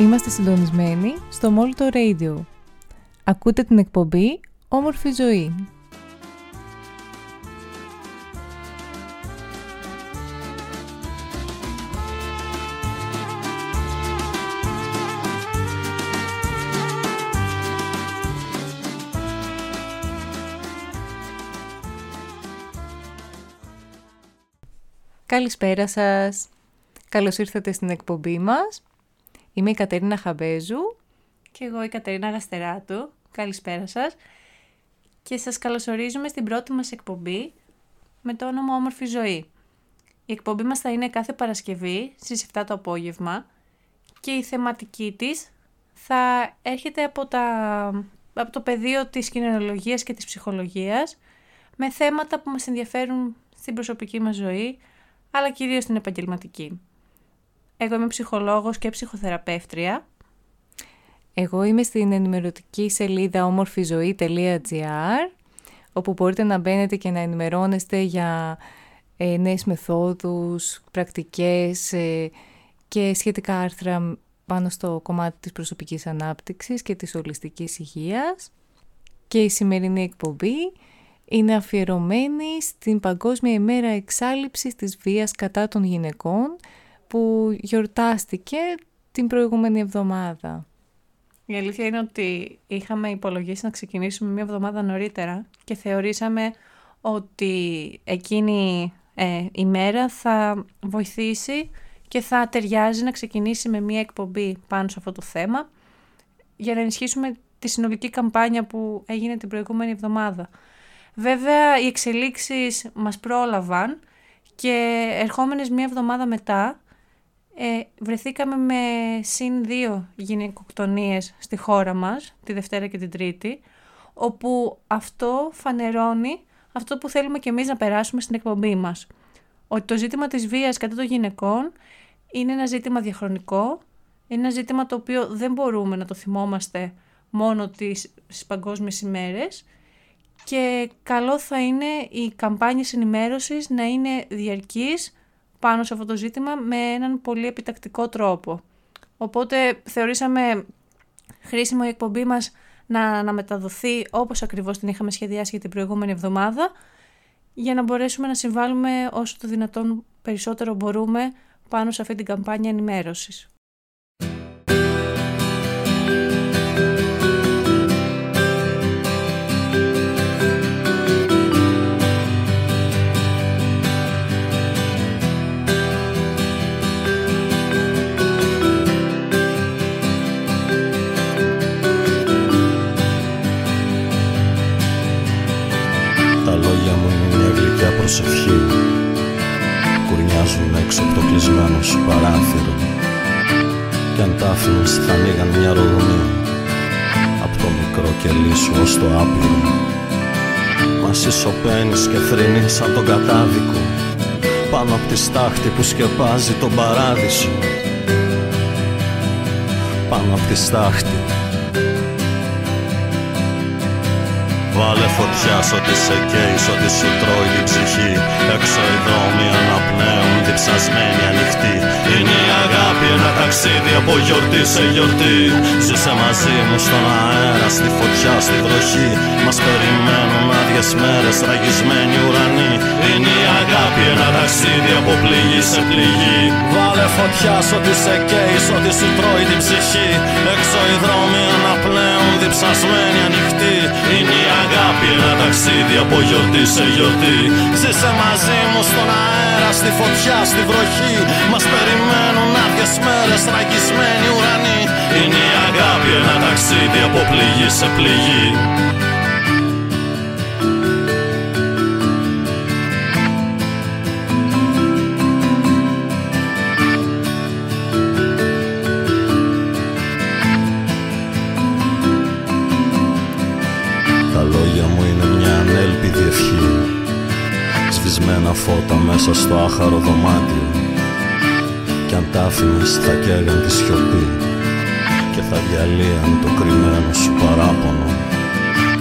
Είμαστε συντονισμένοι στο Molto Radio. Ακούτε την εκπομπή Όμορφη Ζωή. Καλησπέρα σας. Καλώς ήρθατε στην εκπομπή μας. Είμαι η Κατερίνα Χαμπέζου και εγώ η Κατερίνα Γαστεράτου. Καλησπέρα σας. Και σας καλωσορίζουμε στην πρώτη μας εκπομπή με το όνομα Όμορφη Ζωή. Η εκπομπή μας θα είναι κάθε Παρασκευή στις 7 το απόγευμα και η θεματική της θα έρχεται από, τα, από το πεδίο της κοινωνιολογίας και της ψυχολογίας με θέματα που μας ενδιαφέρουν στην προσωπική μας ζωή αλλά κυρίως στην επαγγελματική. Εγώ είμαι ψυχολόγος και ψυχοθεραπεύτρια. Εγώ είμαι στην ενημερωτική σελίδα όμορφηζωή.gr όπου μπορείτε να μπαίνετε και να ενημερώνεστε για ε, νέες μεθόδους, πρακτικές ε, και σχετικά άρθρα πάνω στο κομμάτι της προσωπικής ανάπτυξης και της ολιστικής υγείας. Και η σημερινή εκπομπή είναι αφιερωμένη στην Παγκόσμια ημέρα εξάλληψης της βίας κατά των γυναικών που γιορτάστηκε την προηγούμενη εβδομάδα. Η αλήθεια είναι ότι είχαμε υπολογίσει να ξεκινήσουμε μία εβδομάδα νωρίτερα και θεωρήσαμε ότι εκείνη ε, η μέρα θα βοηθήσει και θα ταιριάζει να ξεκινήσει με μία εκπομπή πάνω σε αυτό το θέμα για να ενισχύσουμε τη συνολική καμπάνια που έγινε την προηγούμενη εβδομάδα. Βέβαια, οι εξελίξεις μας πρόλαβαν και ερχόμενες μία εβδομάδα μετά ε, βρεθήκαμε με συν δύο γυναικοκτονίες στη χώρα μας, τη Δευτέρα και την Τρίτη, όπου αυτό φανερώνει αυτό που θέλουμε και εμείς να περάσουμε στην εκπομπή μας. Ότι το ζήτημα της βίας κατά των γυναικών είναι ένα ζήτημα διαχρονικό, είναι ένα ζήτημα το οποίο δεν μπορούμε να το θυμόμαστε μόνο τις, τις παγκόσμιες ημέρες και καλό θα είναι οι καμπάνιες ενημέρωσης να είναι διαρκείς πάνω σε αυτό το ζήτημα με έναν πολύ επιτακτικό τρόπο. Οπότε θεωρήσαμε χρήσιμο η εκπομπή μας να, να μεταδοθεί όπως ακριβώς την είχαμε σχεδιάσει για την προηγούμενη εβδομάδα για να μπορέσουμε να συμβάλλουμε όσο το δυνατόν περισσότερο μπορούμε πάνω σε αυτή την καμπάνια ενημέρωσης. Προσευχή. Κουρνιάζουν έξω από το κλεισμένο σου παράθυρο. Κι αν τα άφηνες θα ανοίγαν μια ρογμή Απ' το μικρό κελί σου ως το άπειρο. Μα σοπαίνεις και θρυνείς σαν τον κατάδικο. Πάνω απ' τη στάχτη που σκεπάζει τον παράδεισο. Πάνω απ' τη στάχτη Βάλε φωτιά σ' ό,τι σε καίει, σ' ό,τι σου τρώει την ψυχή. Έξω οι δρόμοι αναπνέουν, διψασμένοι ανοιχτοί. Είναι η αγάπη ένα ταξίδι από γιορτή σε γιορτή. Ζήσε μαζί μου στον αέρα, στη φωτιά, στη βροχή. Μας περιμένουν άδειες μέρες, ραγισμένοι ουρανοί. Είναι η αγάπη ένα ταξίδι από πληγή σε πληγή. Βάλε φωτιά σ' ό,τι σε καίει, σ' ό,τι σου τρώει την ψυχή. Έξω οι δρόμοι αναπνέουν, διψασμένοι ανοιχτοί Είναι η αγάπη ένα ταξίδι από γιορτή σε γιορτή. Ζήσε μαζί μου στον αέρα, στη φωτιά, στη βροχή. Μας περιμένουν άδειες μέρες, ραγισμένοι ουρανοί. Είναι η αγάπη ένα ταξίδι από πληγή σε πληγή Σβησμένα φώτα μέσα στο άχαρο δωμάτιο. Κι αν τα άφηνες θα καίγαν τη σιωπή Και θα διαλύαν το κρυμμένο σου παράπονο.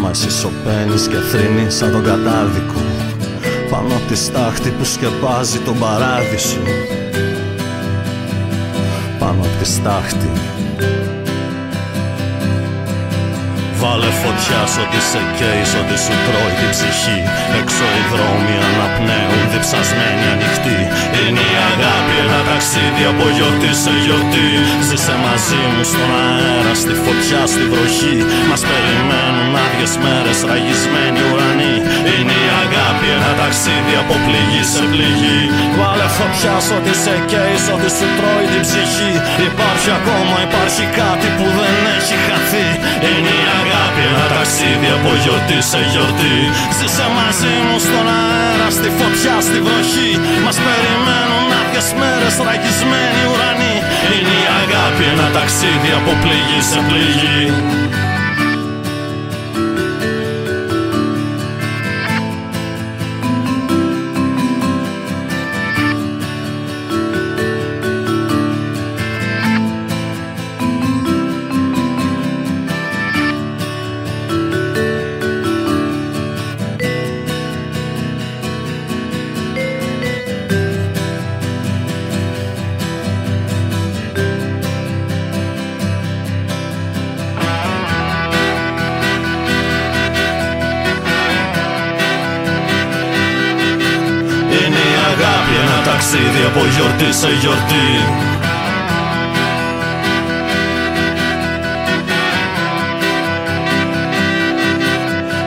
Μα εσύ σωπαίνεις και θρυνείς σαν τον κατάδικο Πάνω απ' τη στάχτη που σκεπάζει τον παράδεισο. Πάνω από τη στάχτη Βάλε φωτιά σ' ό,τι σε καίει, σ' ό,τι σου τρώει την ψυχή. Έξω οι δρόμοι αναπνέουν, διψασμένοι ανοιχτοί. Είναι η αγάπη ένα ταξίδι από γιορτή σε γιορτή. Ζήσε μαζί μου στον αέρα, στη φωτιά, στη βροχή. Μας περιμένουν άδειες μέρες, ραγισμένοι ουρανοί. Είναι η αγάπη ένα ταξίδι από πληγή σε πληγή. Βάλε φωτιά σ' ό,τι σε καίει, σ' ό,τι σου τρώει την ψυχή. Υπάρχει ακόμα, υπάρχει κάτι που δεν έχει χαθεί. Είναι η αγάπη αγάπη ένα ταξίδι από γιορτή σε γιορτή. Ζήσε μαζί μου στον αέρα, στη φωτιά, στη βροχή. Μας περιμένουν άδειες μέρες, ραγισμένοι ουρανοί. Είναι η αγάπη ένα ταξίδι από πληγή σε πληγή σε γιορτή.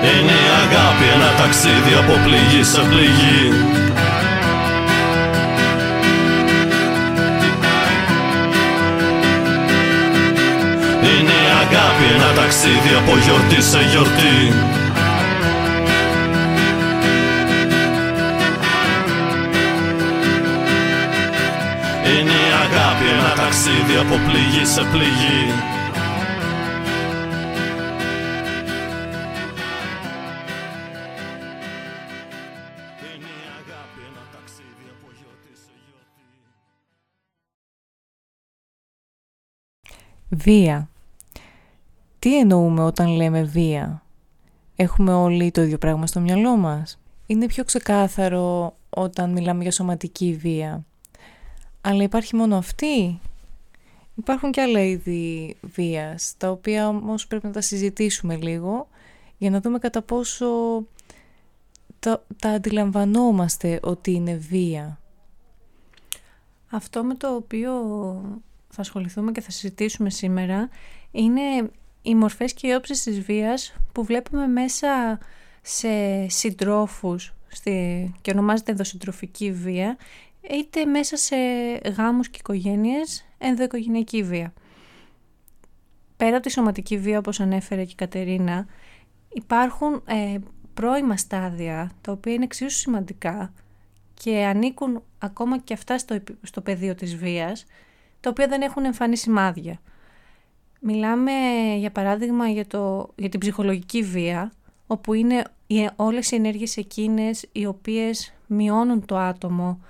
Είναι η αγάπη ένα ταξίδι από πληγή σε πληγή. Είναι η αγάπη ένα ταξίδι από γιορτή σε γιορτή Ένα ταξίδι από πληγή σε πληγή Βία. Τι εννοούμε όταν λέμε βία; Έχουμε όλοι το ίδιο πράγμα στο μυαλό μας; Είναι πιο ξεκάθαρο όταν μιλάμε για σωματική βία; Αλλά υπάρχει μόνο αυτή. Υπάρχουν και άλλα είδη βίας, τα οποία όμως πρέπει να τα συζητήσουμε λίγο για να δούμε κατά πόσο τα, τα αντιλαμβανόμαστε ότι είναι βία. Αυτό με το οποίο θα ασχοληθούμε και θα συζητήσουμε σήμερα είναι οι μορφές και οι όψεις της βίας που βλέπουμε μέσα σε συντρόφους στη, και ονομάζεται ενδοσυντροφική βία είτε μέσα σε γάμους και οικογένειες ενδοοικογενειακή βία. Πέρα από τη σωματική βία όπως ανέφερε και η Κατερίνα υπάρχουν ε, πρώιμα στάδια τα οποία είναι εξίσου σημαντικά και ανήκουν ακόμα και αυτά στο, στο πεδίο της βίας τα οποία δεν έχουν εμφανή σημάδια. Μιλάμε για παράδειγμα για, το, για την ψυχολογική βία όπου είναι όλες οι ενέργειες εκείνες οι οποίες μειώνουν το άτομο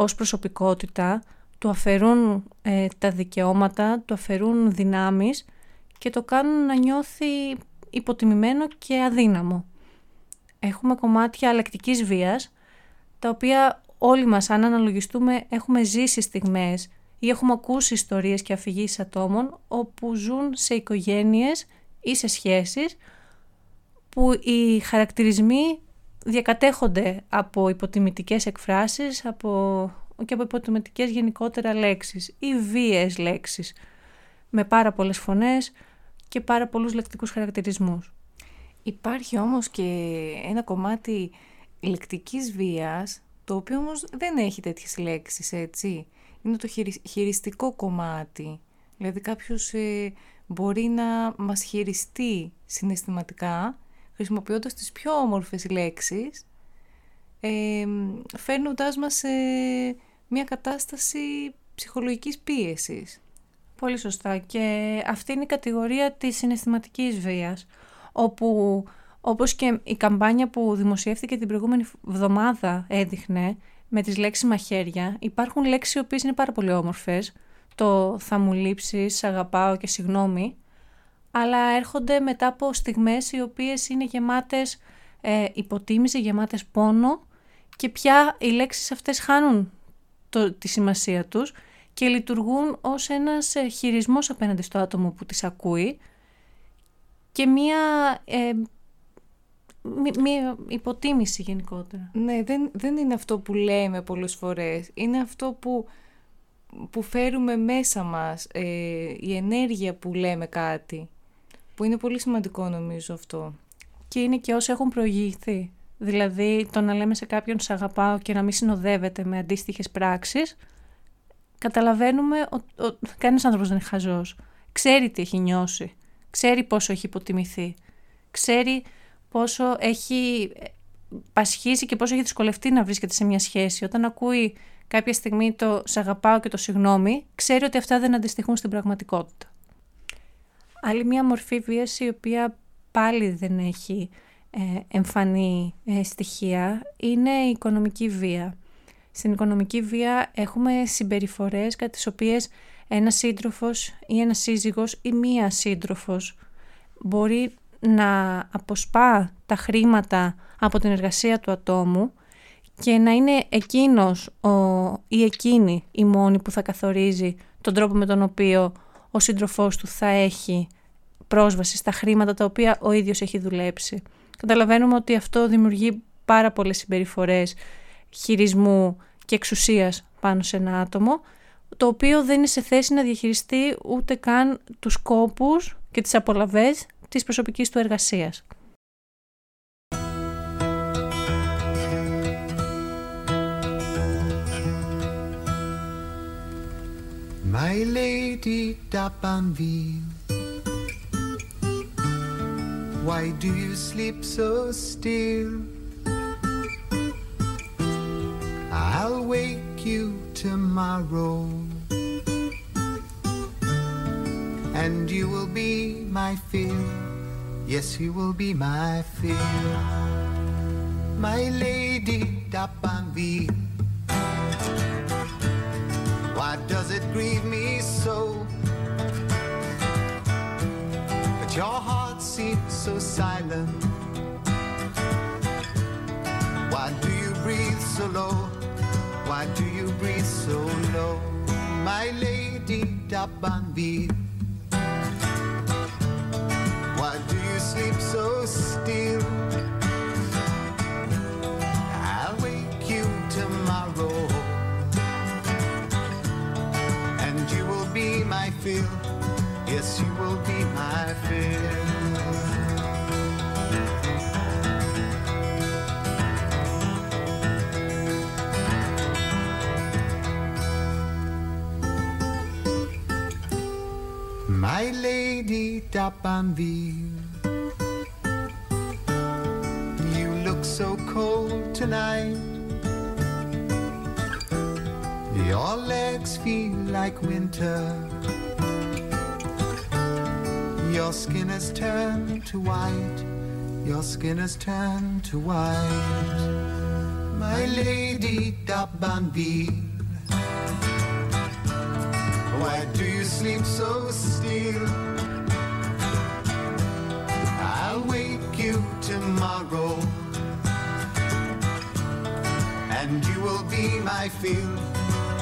ως προσωπικότητα, του αφαιρούν ε, τα δικαιώματα, του αφαιρούν δυνάμεις και το κάνουν να νιώθει υποτιμημένο και αδύναμο. Έχουμε κομμάτια αλεκτικής βίας, τα οποία όλοι μας αν αναλογιστούμε έχουμε ζήσει στιγμές ή έχουμε ακούσει ιστορίες και αφηγήσεις ατόμων όπου ζουν σε οικογένειες ή σε σχέσεις που οι χαρακτηρισμοί διακατέχονται από υποτιμητικές εκφράσεις από, και από υποτιμητικές γενικότερα λέξεις ή βίαιες λέξεις με πάρα πολλές φωνές και πάρα πολλούς λεκτικούς χαρακτηρισμούς. Υπάρχει όμως και ένα κομμάτι λεκτικής βίας το οποίο όμως δεν έχει τέτοιες λέξεις έτσι. Είναι το χειριστικό κομμάτι. Δηλαδή κάποιος ε, μπορεί να μας χειριστεί συναισθηματικά χρησιμοποιώντας τις πιο όμορφες λέξεις, ε, φέρνοντάς μας σε μια κατάσταση ψυχολογικής πίεσης. Πολύ σωστά. Και αυτή είναι η κατηγορία της συναισθηματικής βίας, όπου όπως και η καμπάνια που δημοσιεύτηκε την προηγούμενη εβδομάδα έδειχνε, με τις λέξεις μαχαίρια, υπάρχουν λέξεις οι οποίες είναι πάρα πολύ όμορφες. Το θα μου λείψεις, αγαπάω και συγγνώμη, αλλά έρχονται μετά από στιγμές οι οποίες είναι γεμάτες ε, υποτίμηση, γεμάτες πόνο και πια οι λέξεις αυτές χάνουν το, τη σημασία τους και λειτουργούν ως ένας ε, χειρισμός απέναντι στο άτομο που τις ακούει και μία, ε, μία υποτίμηση γενικότερα. Ναι, δεν, δεν είναι αυτό που λέμε πολλές φορές. Είναι αυτό που, που φέρουμε μέσα μας, ε, η ενέργεια που λέμε κάτι. Που είναι πολύ σημαντικό νομίζω αυτό. Και είναι και όσοι έχουν προηγηθεί. Δηλαδή το να λέμε σε κάποιον «σ' αγαπάω» και να μην συνοδεύεται με αντίστοιχες πράξεις, καταλαβαίνουμε ότι κανένας άνθρωπος δεν είναι χαζός. Ξέρει τι έχει νιώσει. Ξέρει πόσο έχει υποτιμηθεί. Ξέρει πόσο έχει πασχίσει και πόσο έχει δυσκολευτεί να βρίσκεται σε μια σχέση. Όταν ακούει κάποια στιγμή το «σ' αγαπάω» και το «συγγνώμη», ξέρει ότι αυτά δεν αντιστοιχούν στην πραγματικότητα. Άλλη μια μορφή βίας η οποία πάλι δεν έχει ε, εμφανή ε, στοιχεία είναι η οικονομική βία. Στην οικονομική βία έχουμε συμπεριφορές κατά τις οποίες ένας σύντροφος ή ένας σύζυγος ή μία σύντροφος μπορεί να αποσπά τα χρήματα από την εργασία του ατόμου και να είναι εκείνος ο, ή εκείνη η μόνη που θα καθορίζει τον τρόπο με τον οποίο ο σύντροφός του θα έχει πρόσβαση στα χρήματα τα οποία ο ίδιος έχει δουλέψει. Καταλαβαίνουμε ότι αυτό δημιουργεί πάρα πολλές συμπεριφορές χειρισμού και εξουσίας πάνω σε ένα άτομο, το οποίο δεν είναι σε θέση να διαχειριστεί ούτε καν τους σκόπους και τις απολαβές της προσωπικής του εργασίας. My lady Dapanville, why do you sleep so still? I'll wake you tomorrow. And you will be my fear. Yes, you will be my fear. My lady Dapanvi. Why does it grieve me so? But your heart seems so silent. Why do you breathe so low? Why do you breathe so low, my lady Dabanbi? Why do you sleep so still? Fill. Yes, you will be my fill. My lady Dapanville, you look so cold tonight. Your legs feel like winter. Your skin has turned to white. Your skin has turned to white. My lady Dapanville. Why do you sleep so still? I'll wake you tomorrow And you will be my fill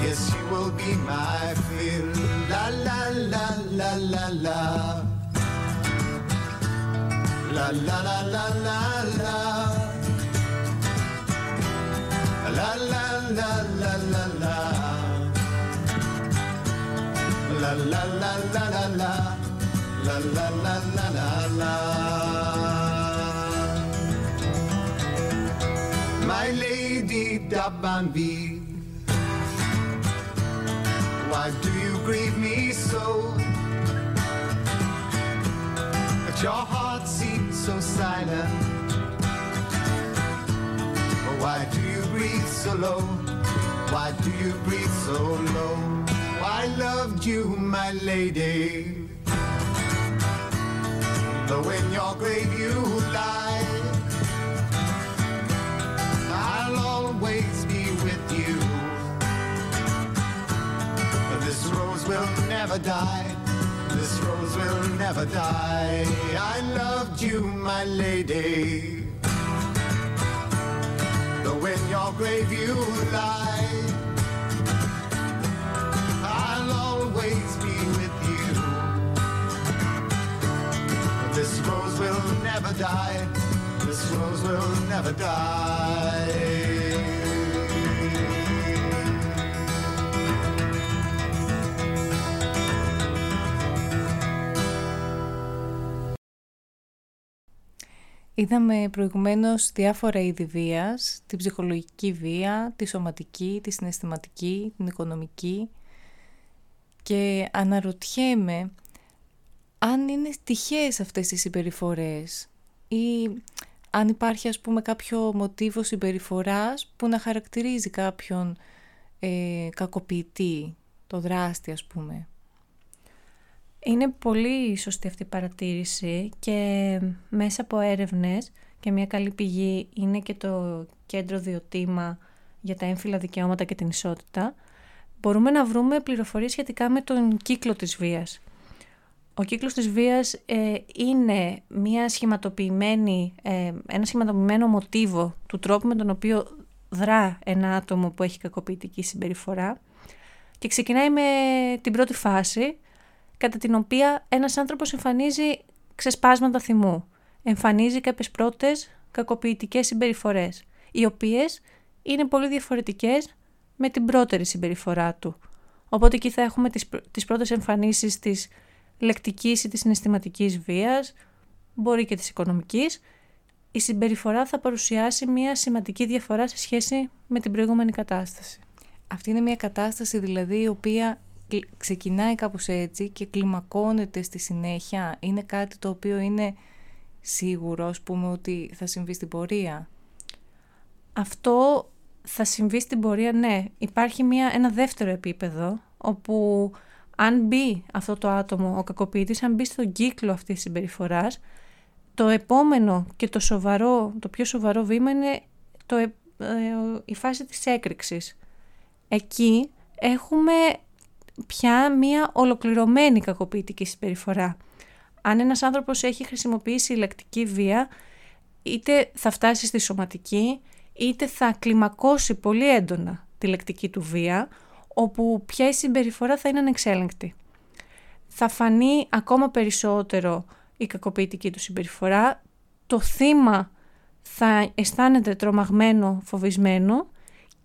Yes, you will be my fill La la la la la la la la la la la la La la la la la la La la la la la la La la la la la la My lady Dabanvi Why do you grieve me so? At your heart so silent Why do you breathe so low Why do you breathe so low I loved you, my lady. Though in your grave you lie, I'll always be with you. This rose will never die. Will never die. I loved you, my lady. Though in your grave you lie. I'll always be with you. This rose will never die. This rose will never die. Είδαμε προηγουμένως διάφορα είδη βίας, την ψυχολογική βία, τη σωματική, τη συναισθηματική, την οικονομική και αναρωτιέμαι αν είναι τυχαίες αυτές τις συμπεριφορές ή αν υπάρχει ας πούμε κάποιο μοτίβο συμπεριφοράς που να χαρακτηρίζει κάποιον ε, κακοποιητή, το δράστη ας πούμε. Είναι πολύ σωστή αυτή η παρατήρηση και μέσα από έρευνες και μια καλή πηγή είναι και το κέντρο διοτήμα για τα έμφυλα δικαιώματα και την ισότητα, μπορούμε να βρούμε πληροφορίες σχετικά με τον κύκλο της βίας. Ο κύκλος της βίας ε, είναι μια σχηματοποιημένη, ε, ένα σχηματοποιημένο μοτίβο του τρόπου με τον οποίο δρά ένα άτομο που έχει κακοποιητική συμπεριφορά και ξεκινάει με την πρώτη φάση κατά την οποία ένας άνθρωπος εμφανίζει ξεσπάσματα θυμού. Εμφανίζει κάποιες πρώτες κακοποιητικές συμπεριφορές, οι οποίες είναι πολύ διαφορετικές με την πρώτερη συμπεριφορά του. Οπότε εκεί θα έχουμε τις, τις πρώτες εμφανίσεις της λεκτικής ή της συναισθηματικής βίας, μπορεί και της οικονομικής. Η συμπεριφορά θα παρουσιάσει μια σημαντική διαφορά σε σχέση με την προηγούμενη κατάσταση. Αυτή είναι μια κατάσταση δηλαδή η οποία ξεκινάει κάπως έτσι και κλιμακώνεται στη συνέχεια. Είναι κάτι το οποίο είναι σίγουρο, ας πούμε, ότι θα συμβεί στην πορεία. Αυτό θα συμβεί στην πορεία, ναι. Υπάρχει μια, ένα δεύτερο επίπεδο, όπου αν μπει αυτό το άτομο, ο κακοποιητής, αν μπει στον κύκλο αυτής της συμπεριφοράς, το επόμενο και το σοβαρό, το πιο σοβαρό βήμα είναι το, ε, η φάση της έκρηξης. Εκεί έχουμε πια μία ολοκληρωμένη κακοποιητική συμπεριφορά. Αν ένας άνθρωπος έχει χρησιμοποιήσει λεκτική βία, είτε θα φτάσει στη σωματική, είτε θα κλιμακώσει πολύ έντονα τη λεκτική του βία, όπου πια η συμπεριφορά θα είναι ανεξέλεγκτη. Θα φανεί ακόμα περισσότερο η κακοποιητική του συμπεριφορά, το θύμα θα αισθάνεται τρομαγμένο, φοβισμένο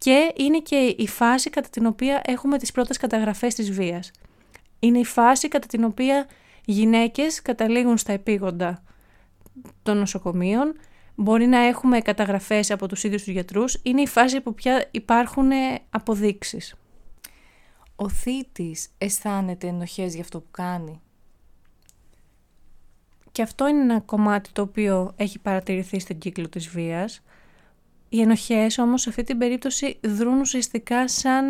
και είναι και η φάση κατά την οποία έχουμε τις πρώτες καταγραφές της βίας. Είναι η φάση κατά την οποία γυναίκες καταλήγουν στα επίγοντα των νοσοκομείων, μπορεί να έχουμε καταγραφές από τους ίδιους τους γιατρούς, είναι η φάση που πια υπάρχουν αποδείξεις. Ο θήτης αισθάνεται ενοχές για αυτό που κάνει; Και αυτό είναι ένα κομμάτι το οποίο έχει παρατηρηθεί στον κύκλο της βίας. Οι ενοχές όμως σε αυτή την περίπτωση δρούν ουσιαστικά σαν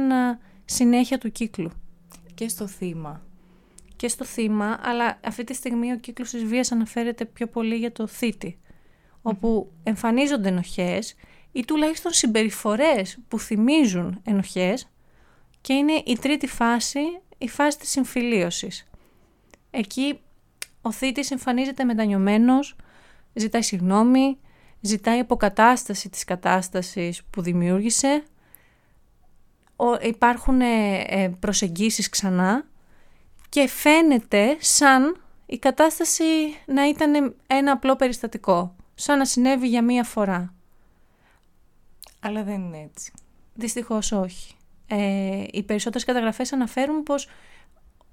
συνέχεια του κύκλου. Και στο θύμα. Και στο θύμα, αλλά αυτή τη στιγμή ο κύκλος της βίας αναφέρεται πιο πολύ για το θήτη, όπου εμφανίζονται ενοχές ή τουλάχιστον συμπεριφορές που θυμίζουν ενοχές και είναι η τρίτη φάση, η φάση της συμφιλίωσης. Εκεί ο θήτης εμφανίζεται μετανιωμένος, ζητάει συγγνώμη, ζητάει αποκατάσταση της κατάστασης που δημιούργησε, υπάρχουν ε, ε, προσεγγίσεις ξανά και φαίνεται σαν η κατάσταση να ήταν ένα απλό περιστατικό, σαν να συνέβη για μία φορά. Αλλά δεν είναι έτσι. Δυστυχώς όχι. Ε, οι περισσότερες καταγραφές αναφέρουν πως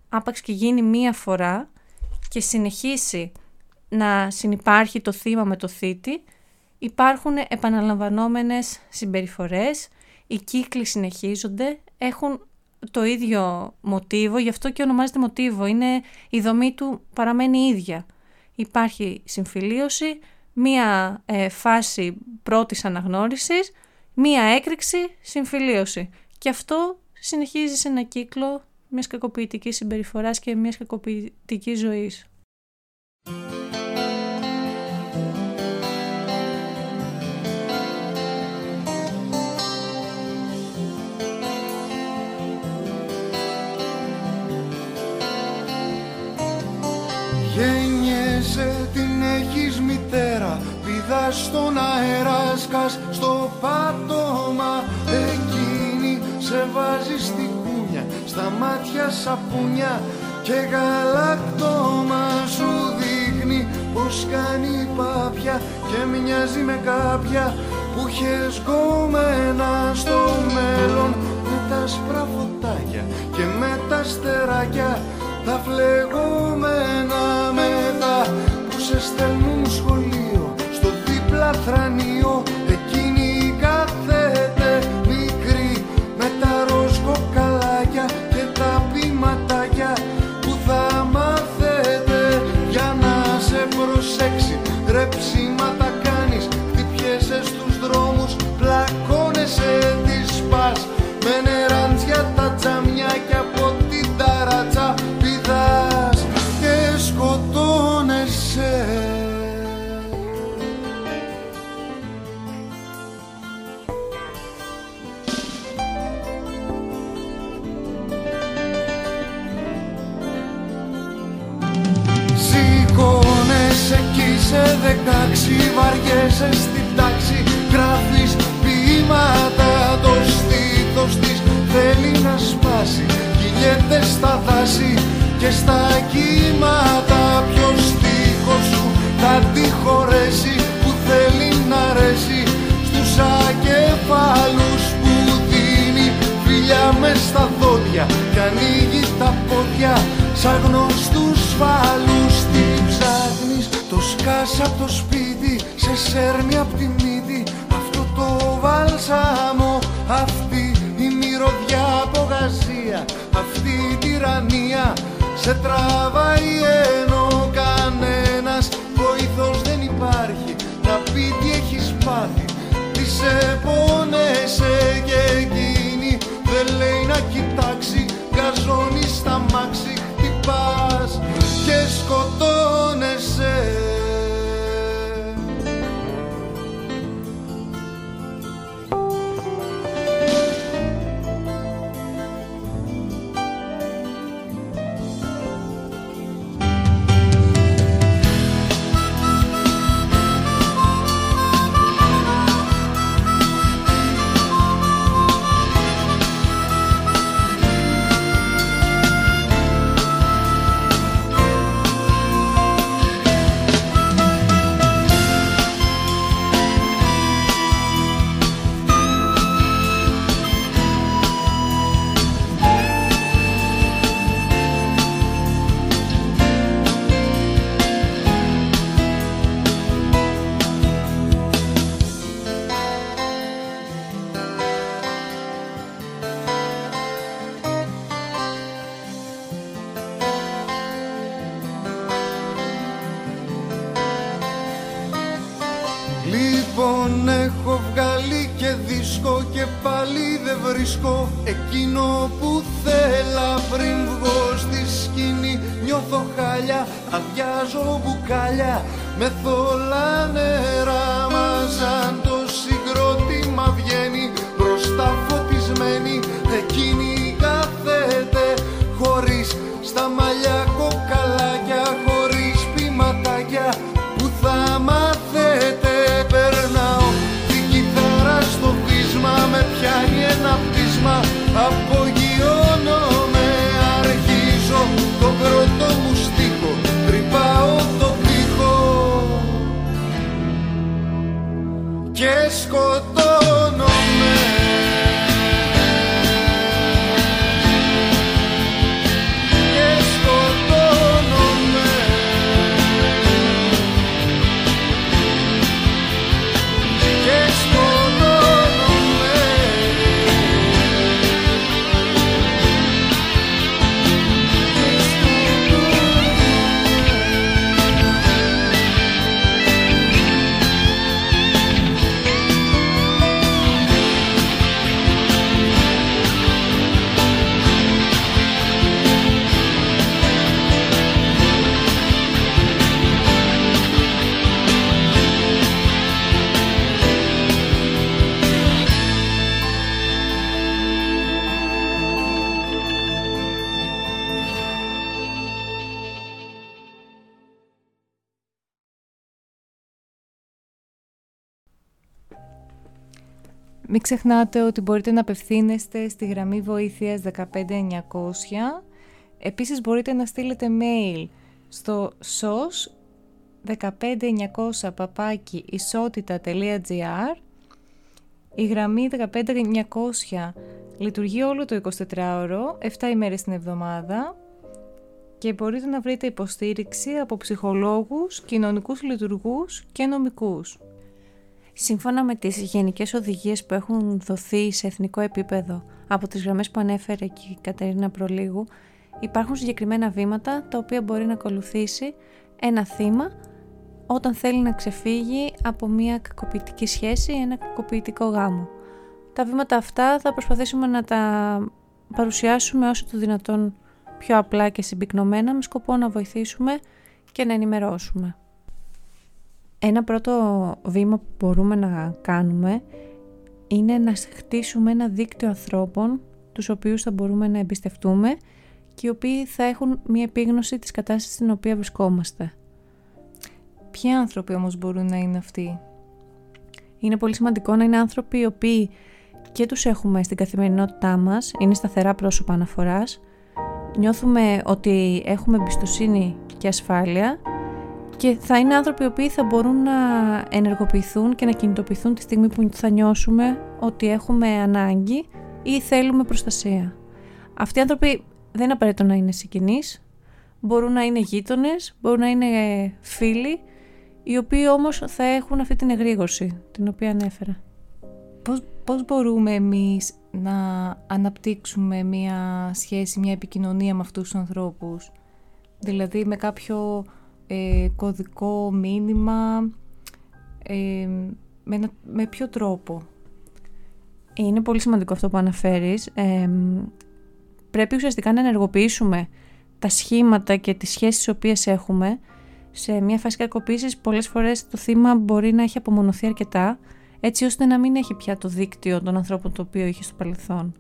άπαξ και γίνει μία φορά και συνεχίσει να συνυπάρχει το θύμα με το θήτη, Υπάρχουν επαναλαμβανόμενες συμπεριφορές, οι κύκλοι συνεχίζονται, έχουν το ίδιο μοτίβο, γι' αυτό και ονομάζεται μοτίβο, είναι η δομή του παραμένει ίδια. Υπάρχει συμφιλίωση, μία ε, φάση πρώτης αναγνώρισης, μία έκρηξη, συμφιλίωση. Και αυτό συνεχίζει σε ένα κύκλο μιας κακοποιητικής συμπεριφοράς και μιας κακοποιητικής ζωής. Γένιεσαι την έχεις μητέρα Πηδάς στον αεράσκας στο πάτωμα. Εκείνη σε βάζει στη κούνια Στα μάτια σαπούνια και γαλακτόμα σου δείχνει πως κάνει πάπια και μοιάζει με κάποια που είχες σγωμένα στο μέλλον. Με τα σπραβωτάκια και με τα στεράκια τα φλεγόμενα σε στέλνουν σχολείο στο δίπλα θρανίο Μην ξεχνάτε ότι μπορείτε να απευθύνεστε στη γραμμή βοήθειας 15900. Επίσης μπορείτε να στείλετε mail στο sos 15900 παπάκι ισότητα.gr Η γραμμή 15900 λειτουργεί όλο το 24ωρο, 7 ημέρες την εβδομάδα και μπορείτε να βρείτε υποστήριξη από ψυχολόγους, κοινωνικούς λειτουργούς και νομικούς. Σύμφωνα με τις γενικές οδηγίες που έχουν δοθεί σε εθνικό επίπεδο από τις γραμμές που ανέφερε και η Κατερίνα προλίγου, υπάρχουν συγκεκριμένα βήματα τα οποία μπορεί να ακολουθήσει ένα θύμα όταν θέλει να ξεφύγει από μια κακοποιητική σχέση ή ένα κακοποιητικό γάμο. Τα βήματα αυτά θα προσπαθήσουμε να τα παρουσιάσουμε όσο το δυνατόν πιο απλά και συμπυκνωμένα με σκοπό να βοηθήσουμε και να ενημερώσουμε. Ένα πρώτο βήμα που μπορούμε να κάνουμε είναι να χτίσουμε ένα δίκτυο ανθρώπων τους οποίους θα μπορούμε να εμπιστευτούμε και οι οποίοι θα έχουν μια επίγνωση της κατάστασης στην οποία βρισκόμαστε. Ποιοι άνθρωποι όμως μπορούν να είναι αυτοί; Είναι πολύ σημαντικό να είναι άνθρωποι οι οποίοι και τους έχουμε στην καθημερινότητά μας, είναι σταθερά πρόσωπα αναφοράς, νιώθουμε ότι έχουμε εμπιστοσύνη και ασφάλεια και θα είναι άνθρωποι οι οποίοι θα μπορούν να ενεργοποιηθούν και να κινητοποιηθούν τη στιγμή που θα νιώσουμε ότι έχουμε ανάγκη ή θέλουμε προστασία. Αυτοί οι άνθρωποι δεν είναι απαραίτητο να είναι συγγενείς, μπορούν να είναι γείτονες, μπορούν να είναι φίλοι, οι οποίοι όμως θα έχουν αυτή την εγρήγορση την οποία ανέφερα. Πώς, πώς μπορούμε εμείς να αναπτύξουμε μια σχέση, μια επικοινωνία με αυτούς τους ανθρώπους, δηλαδή με κάποιο ε, κωδικό μήνυμα, ε, με, με ποιο τρόπο; Είναι πολύ σημαντικό αυτό που αναφέρεις. Ε, πρέπει ουσιαστικά να ενεργοποιήσουμε τα σχήματα και τις σχέσεις τις οποίες έχουμε. Σε μια φάση κακοποίησης πολλές φορές το θύμα μπορεί να έχει απομονωθεί αρκετά έτσι ώστε να μην έχει πια το δίκτυο των ανθρώπων το οποίο είχε στο παρελθόν.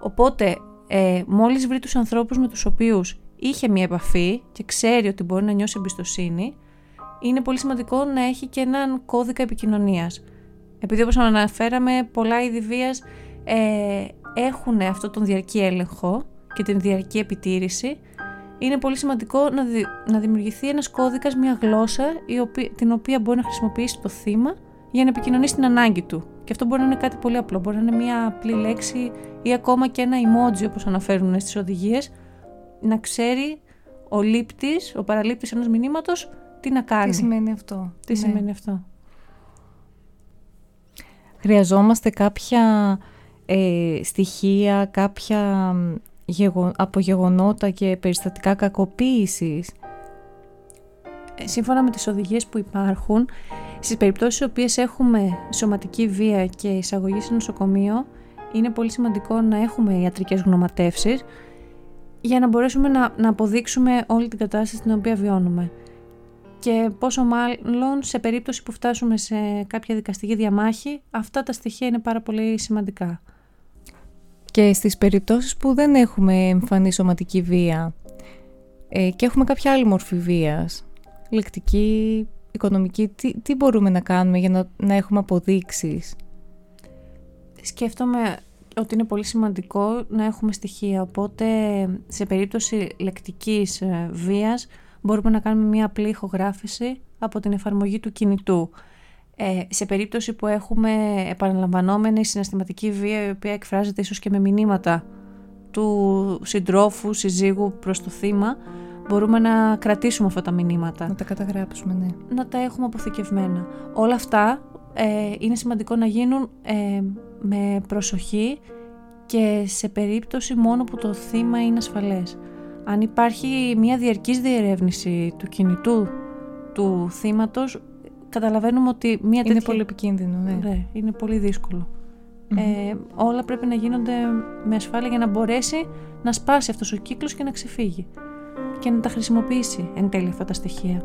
Οπότε ε, μόλις βρει τους ανθρώπους με τους οποίους είχε μια επαφή και ξέρει ότι μπορεί να νιώσει εμπιστοσύνη, είναι πολύ σημαντικό να έχει και έναν κώδικα επικοινωνίας. Επειδή όπως αναφέραμε, πολλά είδη βίας ε, έχουν αυτό τον διαρκή έλεγχο και την διαρκή επιτήρηση, είναι πολύ σημαντικό να, να δημιουργηθεί ένας κώδικας, μια γλώσσα η οποία, την οποία μπορεί να χρησιμοποιήσει το θύμα για να επικοινωνήσει την ανάγκη του. Και αυτό μπορεί να είναι κάτι πολύ απλό. Μπορεί να είναι μια απλή λέξη ή ακόμα και ένα emoji όπως αναφέρουν στις οδηγίες να ξέρει ο λήπτης, ο παραλήπτης ενός μηνύματος τι να κάνει. Τι σημαίνει αυτό. Τι ναι. σημαίνει αυτό. Χρειαζόμαστε κάποια ε, στοιχεία, κάποια γεγο... από γεγονότα και περιστατικά κακοποίησης. Ε, σύμφωνα με τις οδηγίες που υπάρχουν, στις περιπτώσεις στις οποίες έχουμε σωματική βία και εισαγωγή σε νοσοκομείο, είναι πολύ σημαντικό να έχουμε ιατρικές γνωματεύσεις για να μπορέσουμε να, να αποδείξουμε όλη την κατάσταση στην οποία βιώνουμε. Και πόσο μάλλον σε περίπτωση που φτάσουμε σε κάποια δικαστική διαμάχη, αυτά τα στοιχεία είναι πάρα πολύ σημαντικά. Και στις περιπτώσεις που δεν έχουμε εμφανή σωματική βία ε, και έχουμε κάποια άλλη μορφή βίας, λεκτική, οικονομική, τι, τι μπορούμε να κάνουμε για να, να έχουμε αποδείξεις; Σκέφτομαι ότι είναι πολύ σημαντικό να έχουμε στοιχεία. Οπότε σε περίπτωση λεκτικής ε, βίας μπορούμε να κάνουμε μια απλή ηχογράφηση από την εφαρμογή του κινητού. Ε, σε περίπτωση που έχουμε επαναλαμβανόμενη συναισθηματική βία η οποία εκφράζεται ίσως και με μηνύματα του συντρόφου, συζύγου προς το θύμα μπορούμε να κρατήσουμε αυτά τα μηνύματα. Να τα καταγράψουμε, ναι. Να τα έχουμε αποθηκευμένα. Όλα αυτά ε, είναι σημαντικό να γίνουν ε, με προσοχή και σε περίπτωση μόνο που το θύμα είναι ασφαλές. Αν υπάρχει μια διαρκής διερεύνηση του κινητού του θύματος, καταλαβαίνουμε ότι μια τέτοια... Είναι πολύ επικίνδυνο, ναι. ναι είναι πολύ Ε, όλα πρέπει να γίνονται με ασφάλεια για να μπορέσει να σπάσει αυτός ο κύκλος και να ξεφύγει και να τα χρησιμοποιήσει εν τέλει αυτά τα στοιχεία.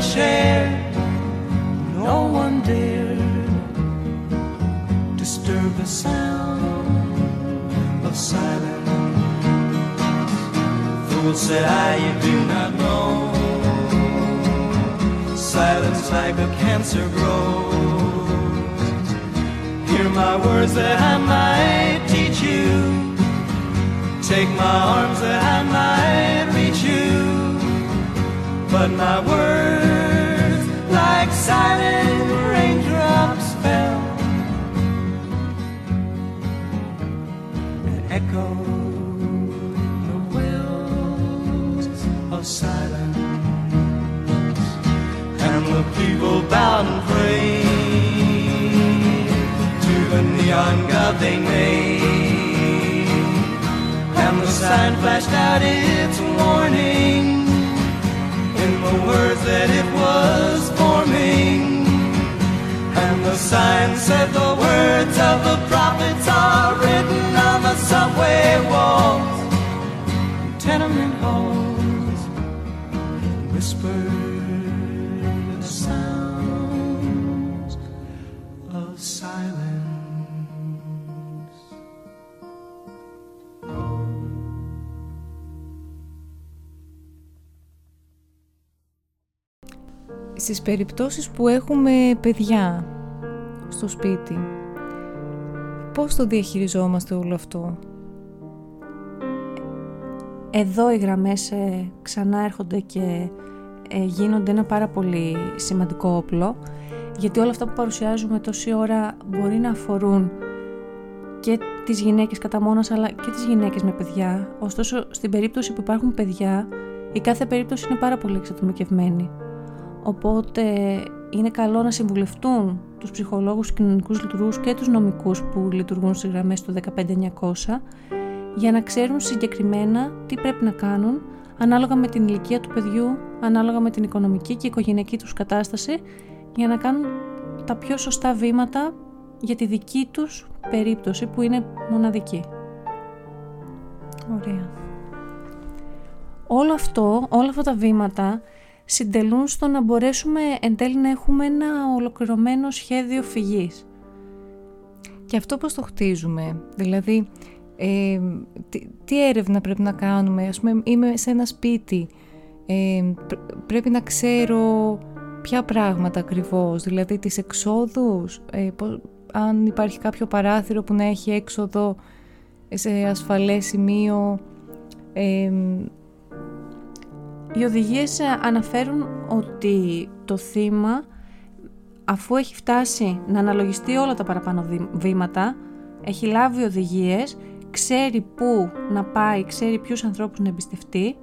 shared. No one dared disturb the sound of silence. Fools said I, you do not know silence like a cancer grows. Hear my words that I might teach you. Take my arms that I might reach you. But my words, like silent raindrops, fell. And echoed the wells of silence. And the people bowed and prayed to the neon god they made. And the sign flashed out its warning. in the words that it was forming. And the sign said the words of the prophets are written on the subway walls, Στις περιπτώσεις που έχουμε παιδιά στο σπίτι, πώς το διαχειριζόμαστε όλο αυτό; Εδώ οι γραμμές ε, ξανά έρχονται και ε, γίνονται ένα πάρα πολύ σημαντικό όπλο γιατί όλα αυτά που παρουσιάζουμε τόση ώρα μπορεί να αφορούν και τις γυναίκες κατά μόνος αλλά και τις γυναίκες με παιδιά. Ωστόσο στην περίπτωση που υπάρχουν παιδιά η κάθε περίπτωση είναι πάρα πολύ εξατομικευμένη. Οπότε είναι καλό να συμβουλευτούν τους ψυχολόγους, τους κοινωνικούς λειτουργούς και τους νομικούς που λειτουργούν στις γραμμές του 15900 για να ξέρουν συγκεκριμένα τι πρέπει να κάνουν ανάλογα με την ηλικία του παιδιού, ανάλογα με την οικονομική και οικογενειακή τους κατάσταση για να κάνουν τα πιο σωστά βήματα για τη δική τους περίπτωση που είναι μοναδική. Ωραία. Όλο αυτό, όλα αυτά τα βήματα συντελούν στο να μπορέσουμε εν τέλει να έχουμε ένα ολοκληρωμένο σχέδιο φυγής. Και αυτό πώς το χτίζουμε, δηλαδή ε, τι, έρευνα πρέπει να κάνουμε, ας πούμε είμαι σε ένα σπίτι, ε, πρέπει να ξέρω ποια πράγματα ακριβώς, δηλαδή τις εξόδους, ε, αν υπάρχει κάποιο παράθυρο που να έχει έξοδο σε ασφαλές σημείο, οι οδηγίες ε, αναφέρουν ότι το θύμα αφού έχει φτάσει να αναλογιστεί όλα τα παραπάνω βήματα, έχει λάβει οδηγίες, ξέρει πού να πάει, ξέρει ποιους ανθρώπους να εμπιστευτεί,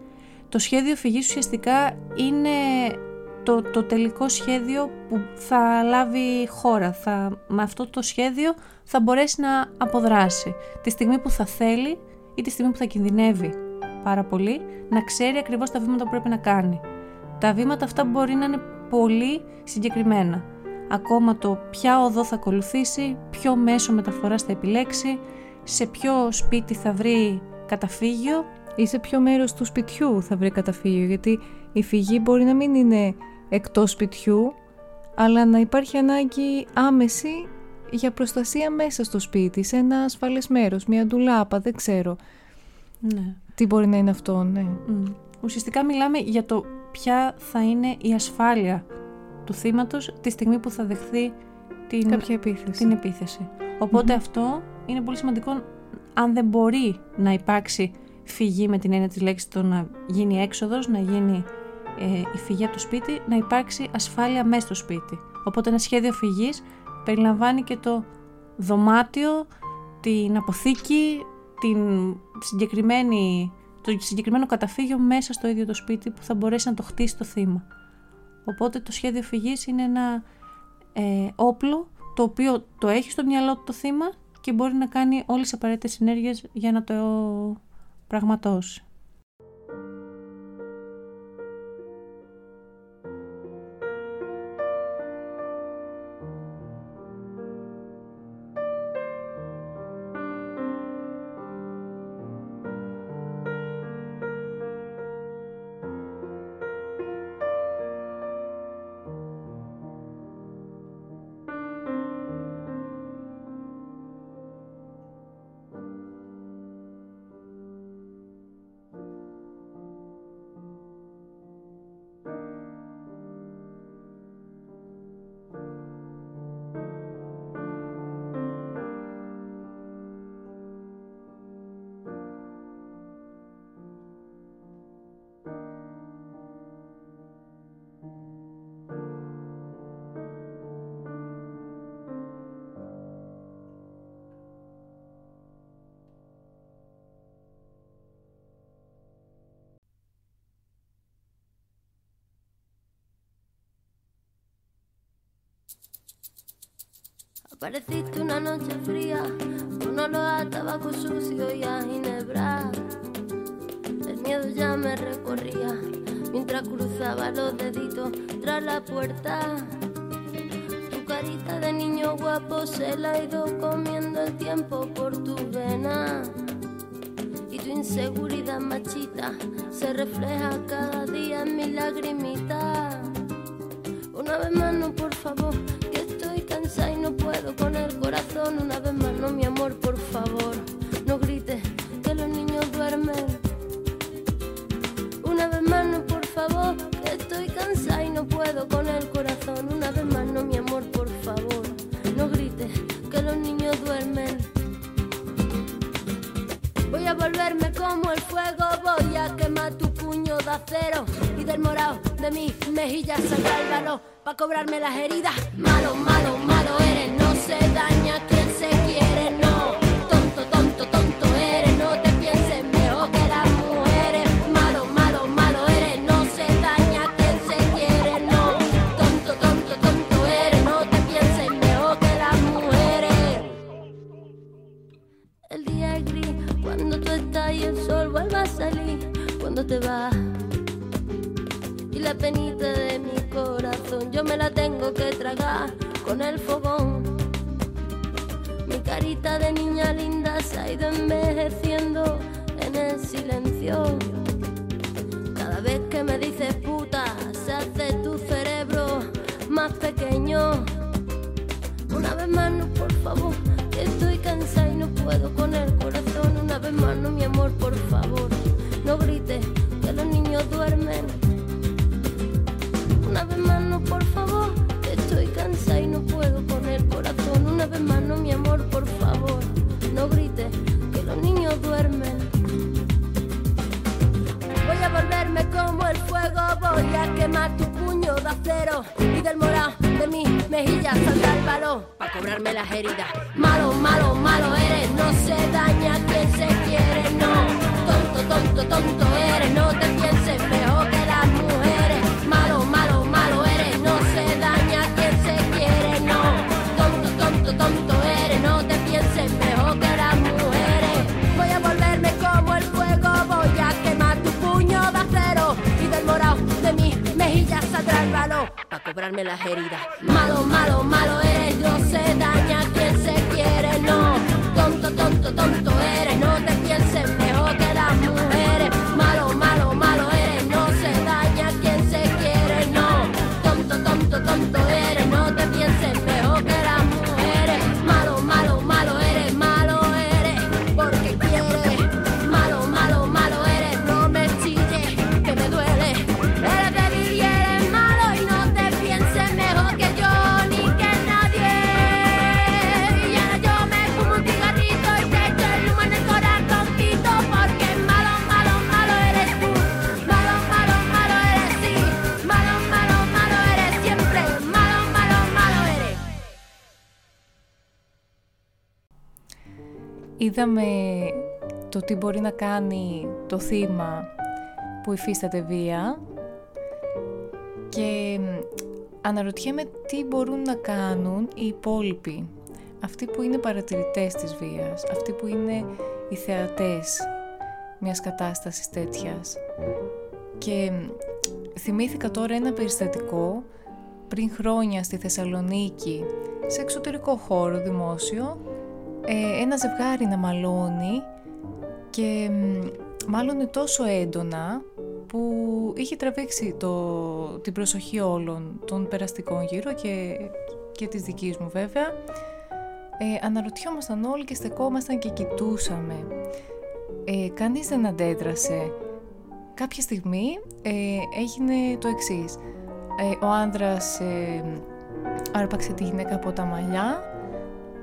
το σχέδιο φυγής ουσιαστικά είναι το, το τελικό σχέδιο που θα λάβει χώρα. Θα, με αυτό το σχέδιο θα μπορέσει να αποδράσει τη στιγμή που θα θέλει ή τη στιγμή που θα κινδυνεύει πάρα πολύ, να ξέρει ακριβώς τα βήματα που πρέπει να κάνει. Τα βήματα αυτά μπορεί να είναι πολύ συγκεκριμένα. Ακόμα το ποια οδό θα ακολουθήσει, ποιο μέσο μεταφοράς θα επιλέξει, σε ποιο σπίτι θα βρει καταφύγιο ή σε ποιο μέρος του σπιτιού θα βρει καταφύγιο, γιατί η φυγή μπορεί να μην είναι εκτός σπιτιού, αλλά να υπάρχει ανάγκη άμεση για προστασία μέσα στο σπίτι, σε ένα ασφαλές μέρος, μια ντουλάπα, δεν ξέρω. Ναι. Τι μπορεί να είναι αυτό, ναι. Μμ. Ουσιαστικά μιλάμε για το ποια θα είναι η ασφάλεια του θύματος τη στιγμή που θα δεχθεί την, Κάποια επίθεση. την επίθεση. Οπότε αυτό είναι πολύ σημαντικό αν δεν μπορεί να υπάρξει φυγή με την έννοια της λέξης το να γίνει έξοδος, να γίνει ε, η φυγή από το σπίτι, να υπάρξει ασφάλεια μέσα στο σπίτι. Οπότε ένα σχέδιο φυγής περιλαμβάνει και το δωμάτιο, την αποθήκη, την συγκεκριμένη, το συγκεκριμένο καταφύγιο μέσα στο ίδιο το σπίτι που θα μπορέσει να το χτίσει το θύμα. Οπότε το σχέδιο φυγής είναι ένα ε, όπλο το οποίο το έχει στο μυαλό του το θύμα και μπορεί να κάνει όλες τις απαραίτητες συνέργειες για να το πραγματώσει. Apareciste una noche fría, con olor a tabaco sucio y a ginebra. El miedo ya me recorría mientras cruzaba los deditos tras la puerta. Tu carita de niño guapo se la ha ido comiendo el tiempo por tu vena. Y tu inseguridad machita se refleja cada día en mi lagrimita. Una vez más, no, por favor, y no puedo con el corazón. Una vez más, no, mi amor, por favor, no grites que los niños duermen. Una vez más, no, por favor, que estoy cansada y no puedo con el corazón. Una vez más, no, mi amor, por favor, no grites que los niños duermen. Voy a volverme como el fuego, voy a quemar tu puño de acero y del morado de mi mejilla saldrá el valor para cobrarme las heridas. Malo, malo, malo eres, no se daña fuego, voy a quemar tu puño de acero y del morado de mi mejilla saldrá el balón para cobrarme las heridas. Malo, malo, malo eres, no se daña quien se quiere, no. Tonto, tonto, tonto eres, no Malo, malo, malo eres, no se daña quien se quiere, no. Tonto, tonto, tonto είδαμε το τι μπορεί να κάνει το θύμα που υφίσταται βία και αναρωτιέμαι τι μπορούν να κάνουν οι υπόλοιποι, αυτοί που είναι παρατηρητές της βίας, αυτοί που είναι οι θεατές μιας κατάστασης τέτοιας. Και θυμήθηκα τώρα ένα περιστατικό πριν χρόνια στη Θεσσαλονίκη, σε εξωτερικό χώρο δημόσιο, ε, ένα ζευγάρι να μαλώνει και μάλλον τόσο έντονα που είχε τραβήξει το, την προσοχή όλων των περαστικών γύρω και, και της δικής μου βέβαια. Ε, αναρωτιόμασταν όλοι και στεκόμασταν και κοιτούσαμε. Ε, κανείς δεν αντέδρασε. Κάποια στιγμή ε, έγινε το εξής. Ε, ο άνδρας ε, άρπαξε τη γυναίκα από τα μαλλιά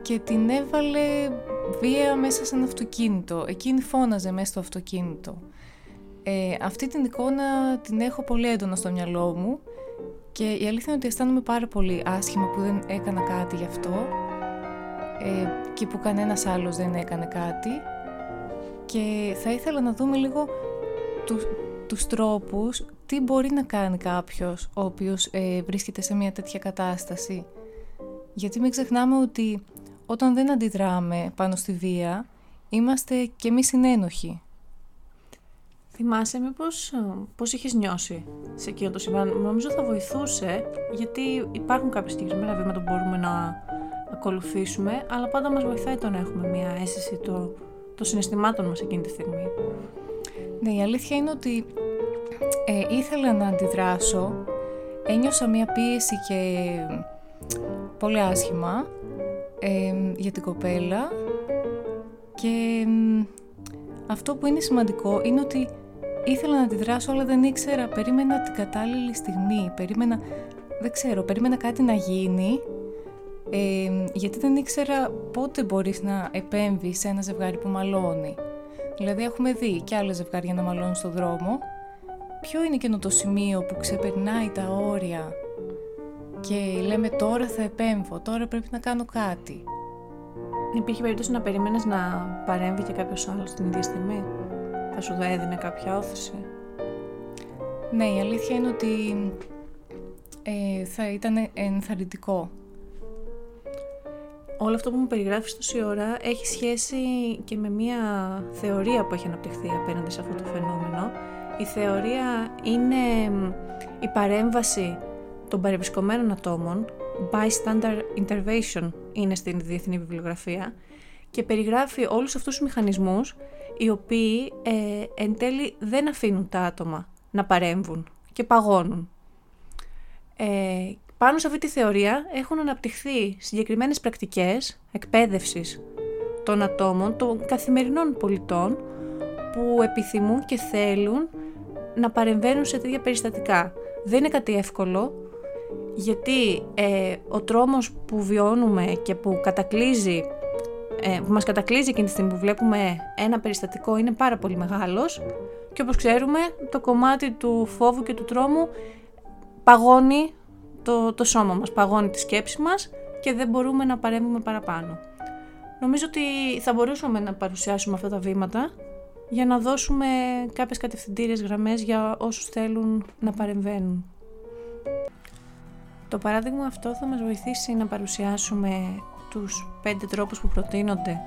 και την έβαλε βία μέσα σε ένα αυτοκίνητο. Εκείνη φώναζε μέσα στο αυτοκίνητο. Ε, αυτή την εικόνα την έχω πολύ έντονα στο μυαλό μου και η αλήθεια είναι ότι αισθάνομαι πάρα πολύ άσχημα που δεν έκανα κάτι γι' αυτό ε, και που κανένας άλλος δεν έκανε κάτι και θα ήθελα να δούμε λίγο τους, τους τρόπους τι μπορεί να κάνει κάποιος ο οποίος ε, βρίσκεται σε μια τέτοια κατάσταση. Γιατί μην ξεχνάμε ότι όταν δεν αντιδράμε πάνω στη βία, είμαστε και εμείς συνένοχοι. Θυμάσαι μήπως πώς είχες νιώσει σε εκείνο το συμβάν; Νομίζω θα βοηθούσε γιατί υπάρχουν κάποια συγκεκριμένα βήματα που μπορούμε να ακολουθήσουμε αλλά πάντα μας βοηθάει το να έχουμε μια αίσθηση των το συναισθημάτων μας εκείνη τη στιγμή. Ναι, η αλήθεια είναι ότι ε, ήθελα να αντιδράσω, ένιωσα μια πίεση και πολύ άσχημα ε, για την κοπέλα και αυτό που είναι σημαντικό είναι ότι ήθελα να αντιδράσω αλλά δεν ήξερα, περίμενα την κατάλληλη στιγμή, περίμενα, δεν ξέρω, περίμενα κάτι να γίνει ε, γιατί δεν ήξερα πότε μπορείς να επέμβεις σε ένα ζευγάρι που μαλώνει. Δηλαδή έχουμε δει και άλλα ζευγάρια να μαλώνουν στον δρόμο. Ποιο είναι εκείνο το σημείο που ξεπερνάει τα όρια και λέμε τώρα θα επέμβω, τώρα πρέπει να κάνω κάτι. Υπήρχε περίπτωση να περίμενες να παρέμβει και κάποιος άλλος την ίδια στιγμή; Θα σου έδινε κάποια όθηση; Ναι, η αλήθεια είναι ότι ε, θα ήταν ενθαρρυντικό όλο αυτό που μου περιγράφεις τόση ώρα έχει σχέση και με μια θεωρία που έχει αναπτυχθεί απέναντι σε αυτό το φαινόμενο. Η θεωρία είναι η παρέμβαση των παρευρισκομένων ατόμων, bystander intervention είναι στην διεθνή βιβλιογραφία, και περιγράφει όλους αυτούς τους μηχανισμούς οι οποίοι ε, εν τέλει δεν αφήνουν τα άτομα να παρέμβουν και παγώνουν. Ε, πάνω σε αυτή τη θεωρία έχουν αναπτυχθεί συγκεκριμένες πρακτικές εκπαίδευσης των ατόμων, των καθημερινών πολιτών που επιθυμούν και θέλουν να παρεμβαίνουν σε τέτοια περιστατικά. Δεν είναι κάτι εύκολο γιατί ε, ο τρόμος που βιώνουμε και που κατακλείζει ε, που μας κατακλείζει εκείνη τη στιγμή που βλέπουμε ένα περιστατικό είναι πάρα πολύ μεγάλος και όπως ξέρουμε το κομμάτι του φόβου και του τρόμου παγώνει το, το σώμα μας, παγώνει τη σκέψη μας και δεν μπορούμε να παρέμβουμε παραπάνω. Νομίζω ότι θα μπορούσαμε να παρουσιάσουμε αυτά τα βήματα για να δώσουμε κάποιες κατευθυντήριες γραμμές για όσους θέλουν να παρεμβαίνουν. Το παράδειγμα αυτό θα μας βοηθήσει να παρουσιάσουμε τους πέντε τρόπους που προτείνονται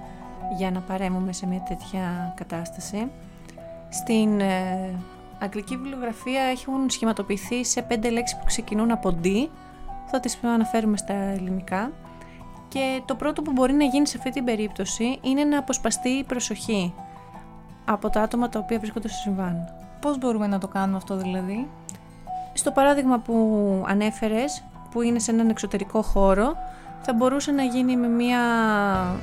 για να παρέμβουμε σε μια τέτοια κατάσταση. Στην ε, αγγλική βιβλιογραφία έχουν σχηματοποιηθεί σε πέντε λέξεις που ξεκινούν από D, θα τις αναφέρουμε στα ελληνικά. Και το πρώτο που μπορεί να γίνει σε αυτή την περίπτωση είναι να αποσπαστεί η προσοχή από τα άτομα τα οποία βρίσκονται στο συμβάν. Πώς μπορούμε να το κάνουμε αυτό δηλαδή; Στο παράδειγμα που ανέφερες, που είναι σε έναν εξωτερικό χώρο, θα μπορούσε να γίνει με μία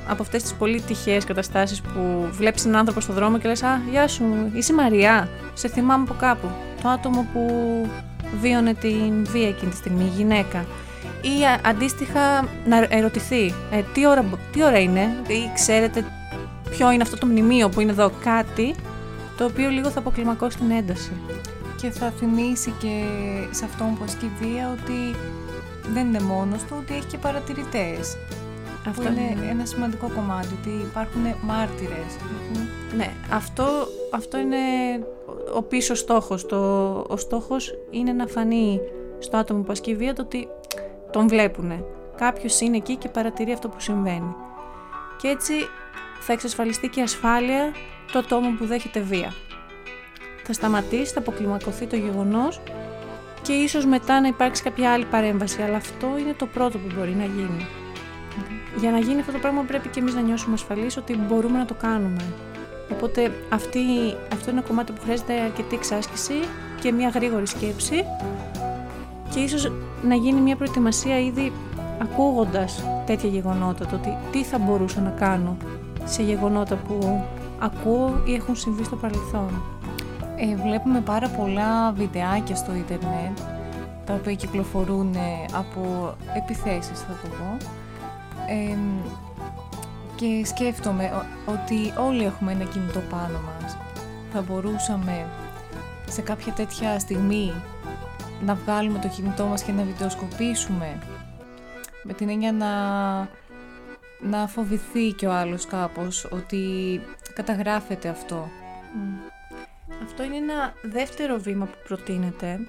από αυτές τις πολύ τυχαίες καταστάσεις που βλέπεις έναν άνθρωπο στον δρόμο και λες «Α, γεια σου, είσαι Μαριά, σε θυμάμαι από κάπου». Το άτομο που βίωνε την βία εκείνη τη στιγμή, η γυναίκα. Ή αντίστοιχα να ερωτηθεί ε, τι, ώρα, τι ώρα είναι ή ξέρετε ποιο είναι αυτό το μνημείο που είναι εδώ κάτι το οποίο λίγο θα αποκλιμακώσει την ένταση. Και θα θυμίσει και σε αυτόν που ασκεί βία ότι δεν είναι μόνος του, ότι έχει και παρατηρητές. Αυτό Αυτό είναι είναι- ένα σημαντικό κομμάτι, ότι υπάρχουν μάρτυρες. Ναι, αυτό, αυτό είναι ο πίσω στόχος. Το, ο στόχος είναι να φανεί στο άτομο που ασκεί βία το ότι τον βλέπουνε. Κάποιος είναι εκεί και παρατηρεί αυτό που συμβαίνει. Και έτσι θα εξασφαλιστεί και η ασφάλεια του ατόμου που δέχεται βία. Θα σταματήσει, θα αποκλιμακωθεί το γεγονός και ίσως μετά να υπάρξει κάποια άλλη παρέμβαση, αλλά αυτό είναι το πρώτο που μπορεί να γίνει. Για να γίνει αυτό το πράγμα πρέπει και εμείς να νιώσουμε ασφαλείς ότι μπορούμε να το κάνουμε. Οπότε αυτή, αυτό είναι ένα κομμάτι που χρειάζεται αρκετή εξάσκηση και μια γρήγορη σκέψη και ίσως να γίνει μια προετοιμασία ήδη ακούγοντας τέτοια γεγονότα, το ότι τι θα μπορούσα να κάνω σε γεγονότα που ακούω ή έχουν συμβεί στο παρελθόν. Ε, βλέπουμε πάρα πολλά βιντεάκια στο ίντερνετ τα οποία κυκλοφορούν ε, από επιθέσεις θα το πω. Ε, και σκέφτομαι ο- ότι όλοι έχουμε ένα κινητό πάνω μας. Θα μπορούσαμε σε κάποια τέτοια στιγμή να βγάλουμε το κινητό μας και να βιντεοσκοπήσουμε; Με την έννοια να, να φοβηθεί και ο άλλος κάπως ότι καταγράφεται αυτό Αυτό είναι ένα δεύτερο βήμα που προτείνεται,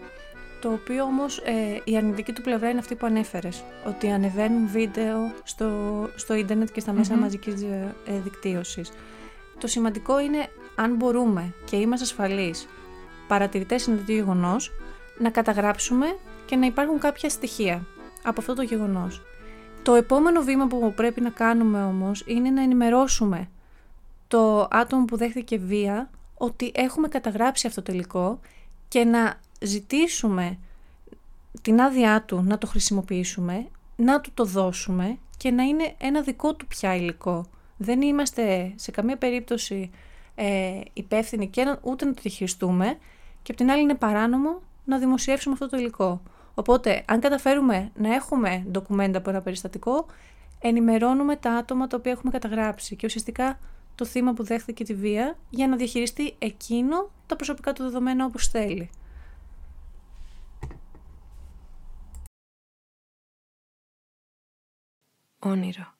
το οποίο όμως ε, η αρνητική του πλευρά είναι αυτή που ανέφερες, ότι ανεβαίνουν βίντεο στο, στο ίντερνετ και στα μέσα Μμμ. μαζικής ε, ε, δικτύωσης. Το σημαντικό είναι, αν μπορούμε και είμαστε ασφαλείς παρατηρητές είναι το γεγονός, να καταγράψουμε και να υπάρχουν κάποια στοιχεία από αυτό το γεγονός. Το επόμενο βήμα που πρέπει να κάνουμε όμως είναι να ενημερώσουμε το άτομο που δέχτηκε βία ότι έχουμε καταγράψει αυτό το υλικό και να ζητήσουμε την άδειά του να το χρησιμοποιήσουμε, να του το δώσουμε και να είναι ένα δικό του πια υλικό. Δεν είμαστε σε καμία περίπτωση ε, υπεύθυνοι και να, ούτε να το διαχειριστούμε και απ' την άλλη είναι παράνομο να δημοσιεύσουμε αυτό το υλικό. Οπότε, αν καταφέρουμε να έχουμε ντοκουμέντα από ένα περιστατικό, ενημερώνουμε τα άτομα τα οποία έχουμε καταγράψει και ουσιαστικά το θύμα που δέχθηκε τη βία για να διαχειριστεί εκείνο τα προσωπικά του δεδομένα όπως θέλει. Όνειρο.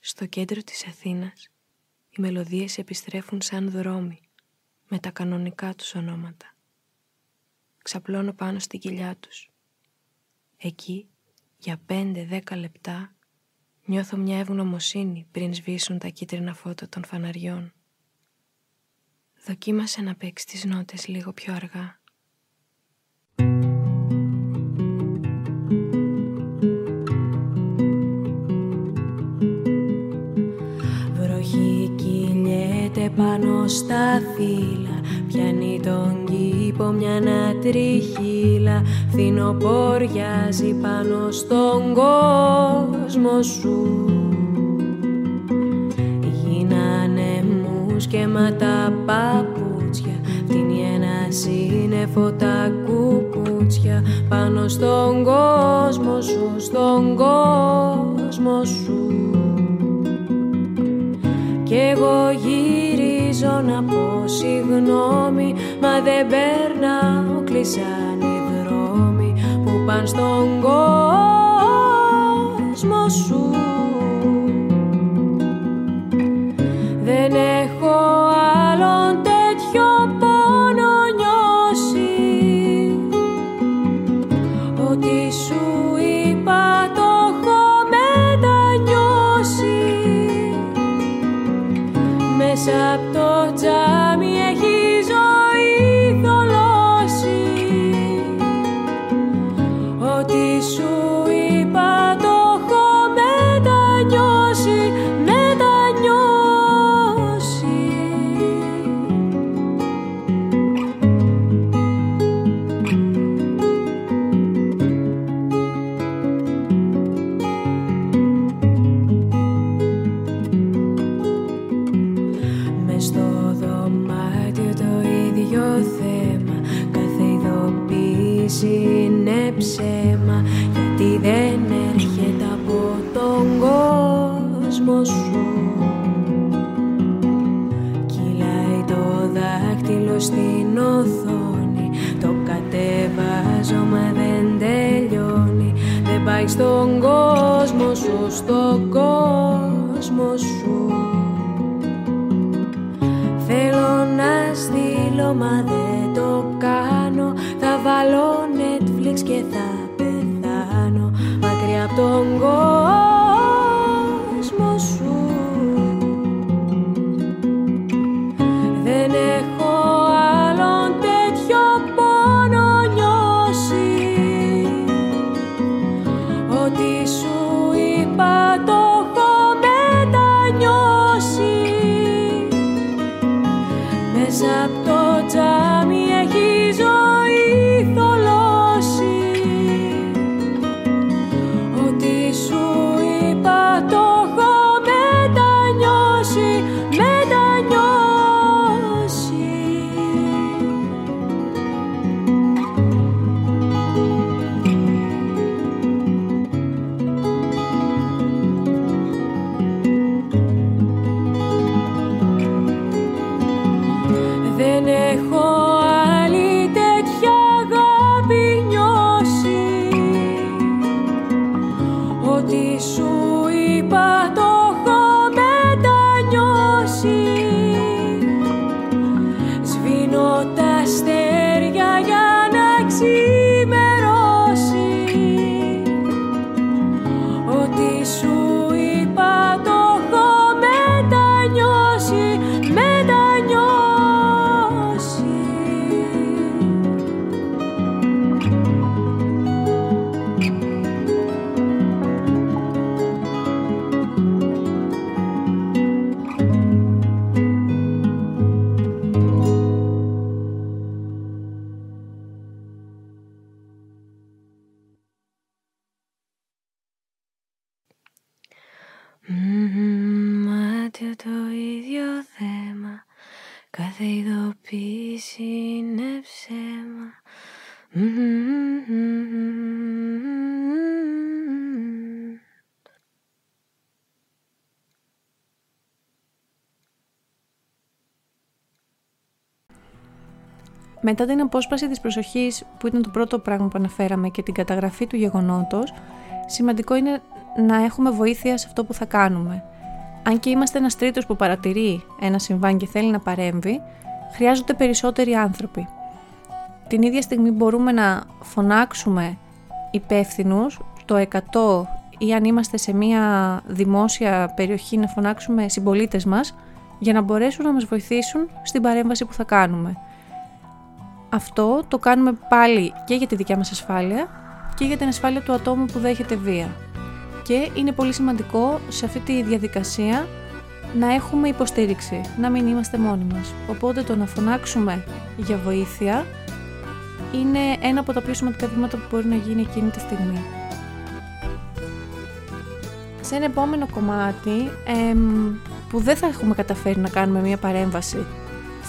Στο κέντρο της Αθήνας, οι μελωδίες επιστρέφουν σαν δρόμοι, με τα κανονικά τους ονόματα. Ξαπλώνω πάνω στην κοιλιά τους. Εκεί, για πέντε-δέκα λεπτά, νιώθω μια ευγνωμοσύνη πριν σβήσουν τα κίτρινα φώτα των φαναριών. Δοκίμασε να παίξει τις νότες λίγο πιο αργά. Βροχή κυλιέται πάνω στα φύλλα Πιάνει τον κήπο μια τριχύλα Φθινοποριάζει πάνω στον κόσμο σου. Γίνανε μους σκέματα παπούτσια Φτύνει ένα σύννεφο τα κουκούτσια Πάνω στον κόσμο σου, στον κόσμο σου. Κι εγώ γυρίζω να πω συγγνώμη Μα δεν περνάω, κλείσαν οι δρόμοι Που πάνε στον κόσμο Μετά την απόσπαση της προσοχής που ήταν το πρώτο πράγμα που αναφέραμε και την καταγραφή του γεγονότος, σημαντικό είναι να έχουμε βοήθεια σε αυτό που θα κάνουμε. Αν και είμαστε ένας τρίτος που παρατηρεί ένα συμβάν και θέλει να παρέμβει, χρειάζονται περισσότεροι άνθρωποι. Την ίδια στιγμή μπορούμε να φωνάξουμε υπεύθυνους το 100 ή αν είμαστε σε μια δημόσια περιοχή να φωνάξουμε συμπολίτες μας για να μπορέσουν να μας βοηθήσουν στην παρέμβαση που θα κάνουμε. Αυτό το κάνουμε πάλι και για τη δικιά μας ασφάλεια και για την ασφάλεια του ατόμου που δέχεται βία. Και είναι πολύ σημαντικό σε αυτή τη διαδικασία να έχουμε υποστήριξη, να μην είμαστε μόνοι μας. Οπότε το να φωνάξουμε για βοήθεια είναι ένα από τα πιο σημαντικά βήματα που μπορεί να γίνει εκείνη τη στιγμή. Σε ένα επόμενο κομμάτι εμ, που δεν θα έχουμε καταφέρει να κάνουμε μια παρέμβαση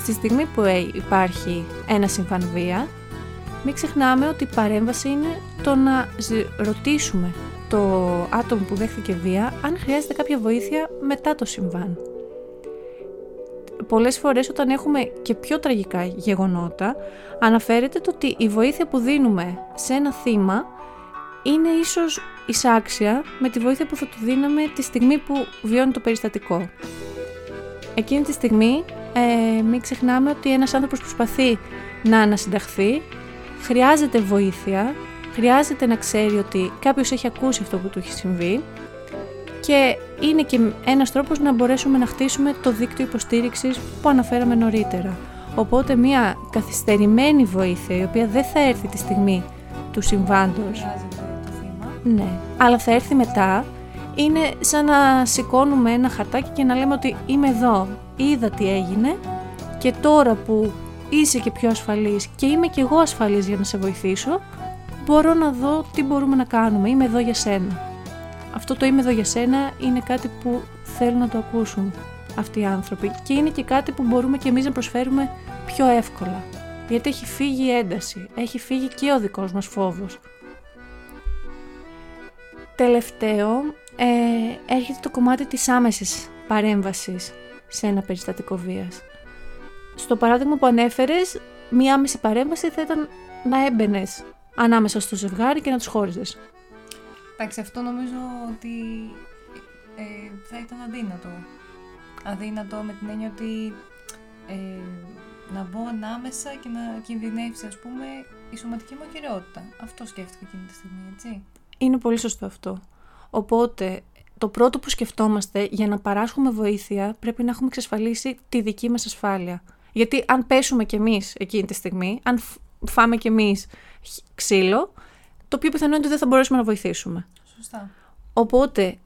στη στιγμή που ε, υπάρχει ένα συμβάν βία, μην ξεχνάμε ότι η παρέμβαση είναι το να ζη- ρωτήσουμε το άτομο που δέχθηκε βία αν χρειάζεται κάποια βοήθεια μετά το συμβάν. Πολλές φορές όταν έχουμε και πιο τραγικά γεγονότα, αναφέρεται το ότι η βοήθεια που δίνουμε σε ένα θύμα είναι ίσως εισάξια με τη βοήθεια που θα του δίναμε τη στιγμή που βιώνει το περιστατικό. Εκείνη τη στιγμή ε, μην ξεχνάμε ότι ένας άνθρωπος προσπαθεί να ανασυνταχθεί, χρειάζεται βοήθεια, χρειάζεται να ξέρει ότι κάποιος έχει ακούσει αυτό που του έχει συμβεί. Και είναι και ένας τρόπος να μπορέσουμε να χτίσουμε το δίκτυο υποστήριξης που αναφέραμε νωρίτερα. Οπότε μια καθυστερημένη βοήθεια η οποία δεν θα έρθει τη στιγμή του συμβάντος. Ναι, αλλά θα έρθει μετά. Είναι σαν να σηκώνουμε ένα χαρτάκι και να λέμε ότι είμαι εδώ, είδα τι έγινε και τώρα που είσαι και πιο ασφαλής και είμαι και εγώ ασφαλής για να σε βοηθήσω, μπορώ να δω τι μπορούμε να κάνουμε, είμαι εδώ για σένα. Αυτό το είμαι εδώ για σένα είναι κάτι που θέλουν να το ακούσουν αυτοί οι άνθρωποι και είναι και κάτι που μπορούμε και εμείς να προσφέρουμε πιο εύκολα. Γιατί έχει φύγει η ένταση, έχει φύγει και ο δικός μας φόβος. Τελευταίο, ε, έρχεται το κομμάτι της άμεσης παρέμβασης σε ένα περιστατικό βίας. Στο παράδειγμα που ανέφερες, μία άμεση παρέμβαση θα ήταν να έμπαινες ανάμεσα στο ζευγάρι και να τους χώριζες. Εντάξει, αυτό νομίζω ότι ε, θα ήταν αδύνατο. Αδύνατο με την έννοια ότι ε, να μπω ανάμεσα και να κινδυνεύσει, ας πούμε, η σωματική μου ακυρεότητα. Αυτό σκέφτηκα εκείνη τη στιγμή, έτσι. Είναι πολύ σωστό αυτό. Οπότε, το πρώτο που σκεφτόμαστε για να παράσχουμε βοήθεια πρέπει να έχουμε εξασφαλίσει τη δική μας ασφάλεια. Γιατί αν πέσουμε κι εμείς εκείνη τη στιγμή, αν φ- φάμε κι εμείς χ- ξύλο, το πιο πιθανό είναι ότι δεν θα μπορέσουμε να βοηθήσουμε. Σωστά. Οπότε,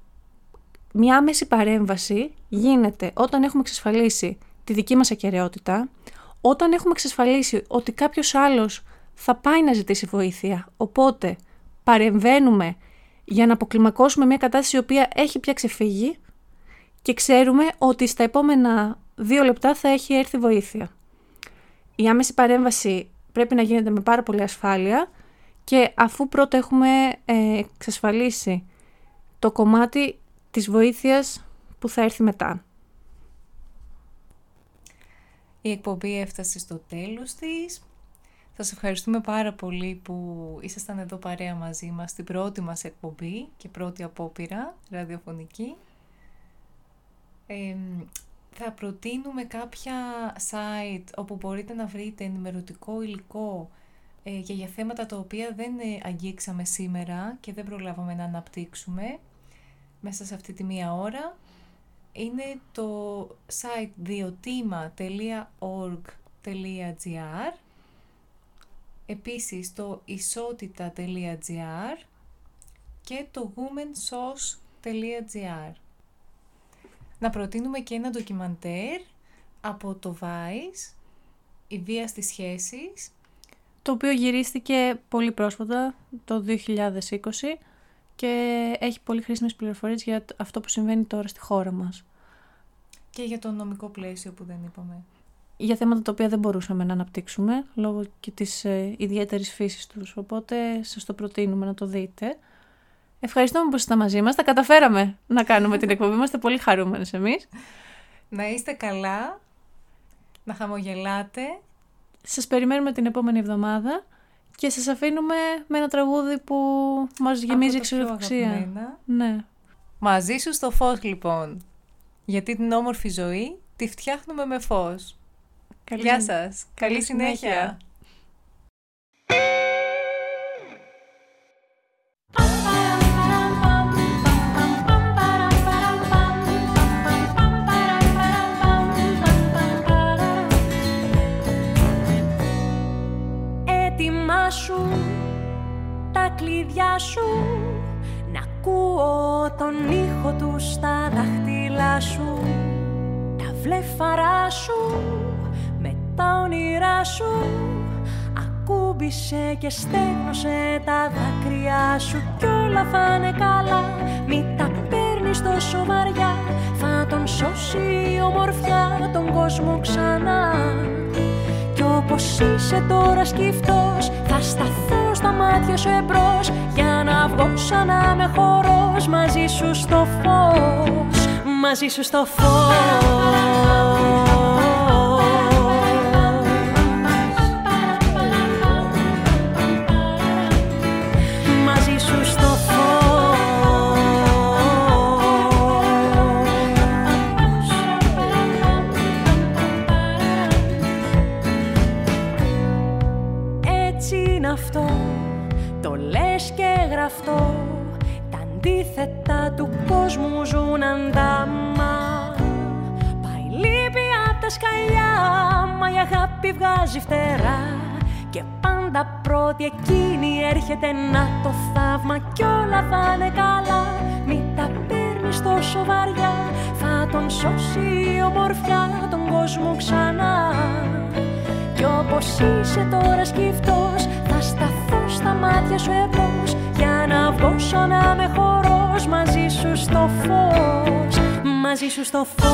μια άμεση παρέμβαση γίνεται όταν έχουμε εξασφαλίσει τη δική μας ακαιρεότητα, όταν έχουμε εξασφαλίσει ότι κάποιος άλλος θα πάει να ζητήσει βοήθεια. Οπότε, παρεμβαίνουμε για να αποκλιμακώσουμε μια κατάσταση η οποία έχει πια ξεφύγει και ξέρουμε ότι στα επόμενα δύο λεπτά θα έχει έρθει βοήθεια. Η άμεση παρέμβαση πρέπει να γίνεται με πάρα πολύ ασφάλεια και αφού πρώτα έχουμε ε, εξασφαλίσει το κομμάτι της βοήθειας που θα έρθει μετά. Η εκπομπή έφτασε στο τέλος της. Θα σας ευχαριστούμε πάρα πολύ που ήσασταν εδώ παρέα μαζί μας στην πρώτη μας εκπομπή και πρώτη απόπειρα ραδιοφωνική. Ε, θα προτείνουμε κάποια site όπου μπορείτε να βρείτε ενημερωτικό υλικό ε, και για θέματα τα οποία δεν ε, αγγίξαμε σήμερα και δεν προλάβαμε να αναπτύξουμε μέσα σε αυτή τη μία ώρα είναι το site diotima.org.gr επίσης το ισότητα.gr και το womensos.gr Να προτείνουμε και ένα ντοκιμαντέρ από το Vice, η βία στις σχέσεις, Το οποίο γυρίστηκε πολύ πρόσφατα, το 2020 και έχει πολύ χρήσιμες πληροφορίες για τ- αυτό που συμβαίνει τώρα στη χώρα μας. και για το νομικό πλαίσιο που δεν είπαμε. Για θέματα τα οποία δεν μπορούσαμε να αναπτύξουμε λόγω και της ε, ιδιαίτερης φύσης τους. Οπότε σας το προτείνουμε να το δείτε. Ευχαριστούμε που ήσασταν μαζί μας. Τα καταφέραμε να κάνουμε την εκπομπή. Είμαστε πολύ χαρούμενες εμείς. Να είστε καλά, να χαμογελάτε Σας περιμένουμε την επόμενη εβδομάδα και σας αφήνουμε με ένα τραγούδι που μας γεμίζει από τα πιο εξορρυφξία. αγαπημένα. Ναι. Μαζί σου στο φως λοιπόν. Γιατί την όμορφη ζωή τη φτιάχνουμε με φως. Καλή Γεια συνέχεια. σας. Καλή συνέχεια. Ετοιμάσου τα κλειδιά σου Να ακούω τον ήχο του στα δάχτυλά σου Τα βλέφαρά σου με τα όνειρά σου. Ακούμπησε και στέγνωσε τα δάκρυά σου. Κι όλα θα είναι καλά. Μη τα παίρνεις τόσο βαριά. Θα τον σώσει η ομορφιά τον κόσμο ξανά. Κι όπως είσαι τώρα σκυφτός Θα σταθώ στα μάτια σου εμπρός. Για να βγω σαν να με χορός Μαζί σου στο φως Μαζί σου στο φως του κόσμου ζουν αντάμα. Πάει λύπη απ' τα σκαλιά, μα η αγάπη βγάζει φτερά. Και πάντα πρώτη εκείνη έρχεται να το θαύμα Κι όλα θα είναι καλά, μη τα παίρνεις τόσο βαριά Θα τον σώσει η ομορφιά τον κόσμο ξανά. Κι όπως είσαι τώρα σκυφτός Θα σταθώ στα μάτια σου εμπρός Για να βγω σαν να με χορός Μαζί σου στο φως Μαζί σου στο φως.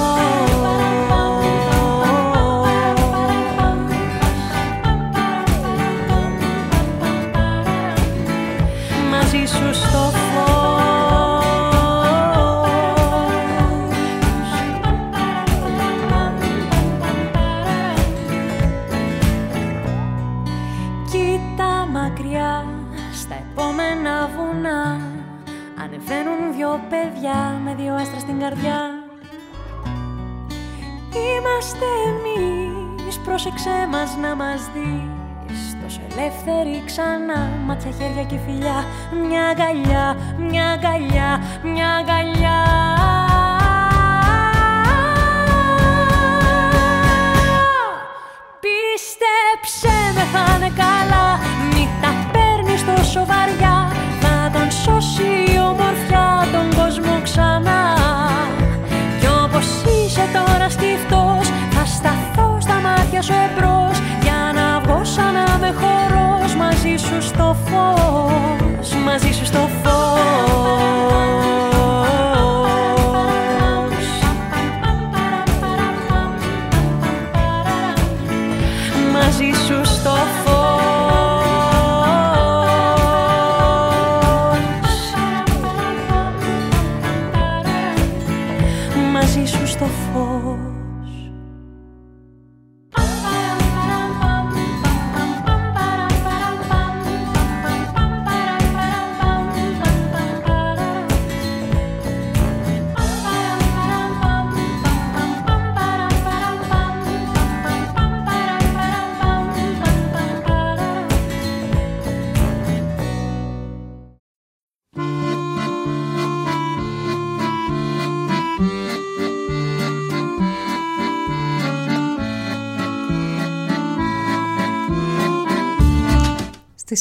Μαζί σου στο Κοίτα μακριά στα επόμενα βουνά παιδιά με δύο άστρα στην καρδιά. Είμαστε εμείς, πρόσεξέ μας να μας δεις. Τόσο ελεύθερη ξανά, μάτια, χέρια και φιλιά. Μια αγκαλιά, μια αγκαλιά, μια αγκαλιά. Πίστεψε με θα είναι καλά. Μη τα παίρνεις τόσο βαριά στα μάτια σου εμπρός Για να βγω σαν να με χορός Μαζί σου στο φως Μαζί σου στο φως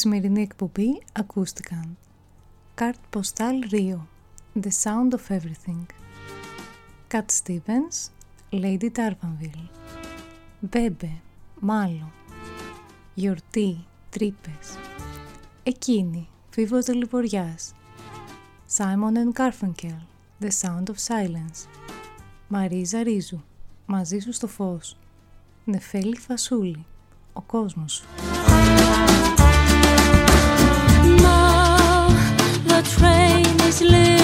σημερινή εκπομπή ακούστηκαν. Καρτ Ποστάλ Ρίο The Sound of Everything. Cat Stevens Lady Tarvanville Μπέμπε Μάλο. Γιορτή Τρύπες. Εκείνη Φίβος Δελιβοριάς Simon and Garfunkel The Sound of Silence. Μαρίζα Ρίζου Μαζί σου στο φως. Νεφέλη Φασούλη Ο κόσμος σου train is leaving.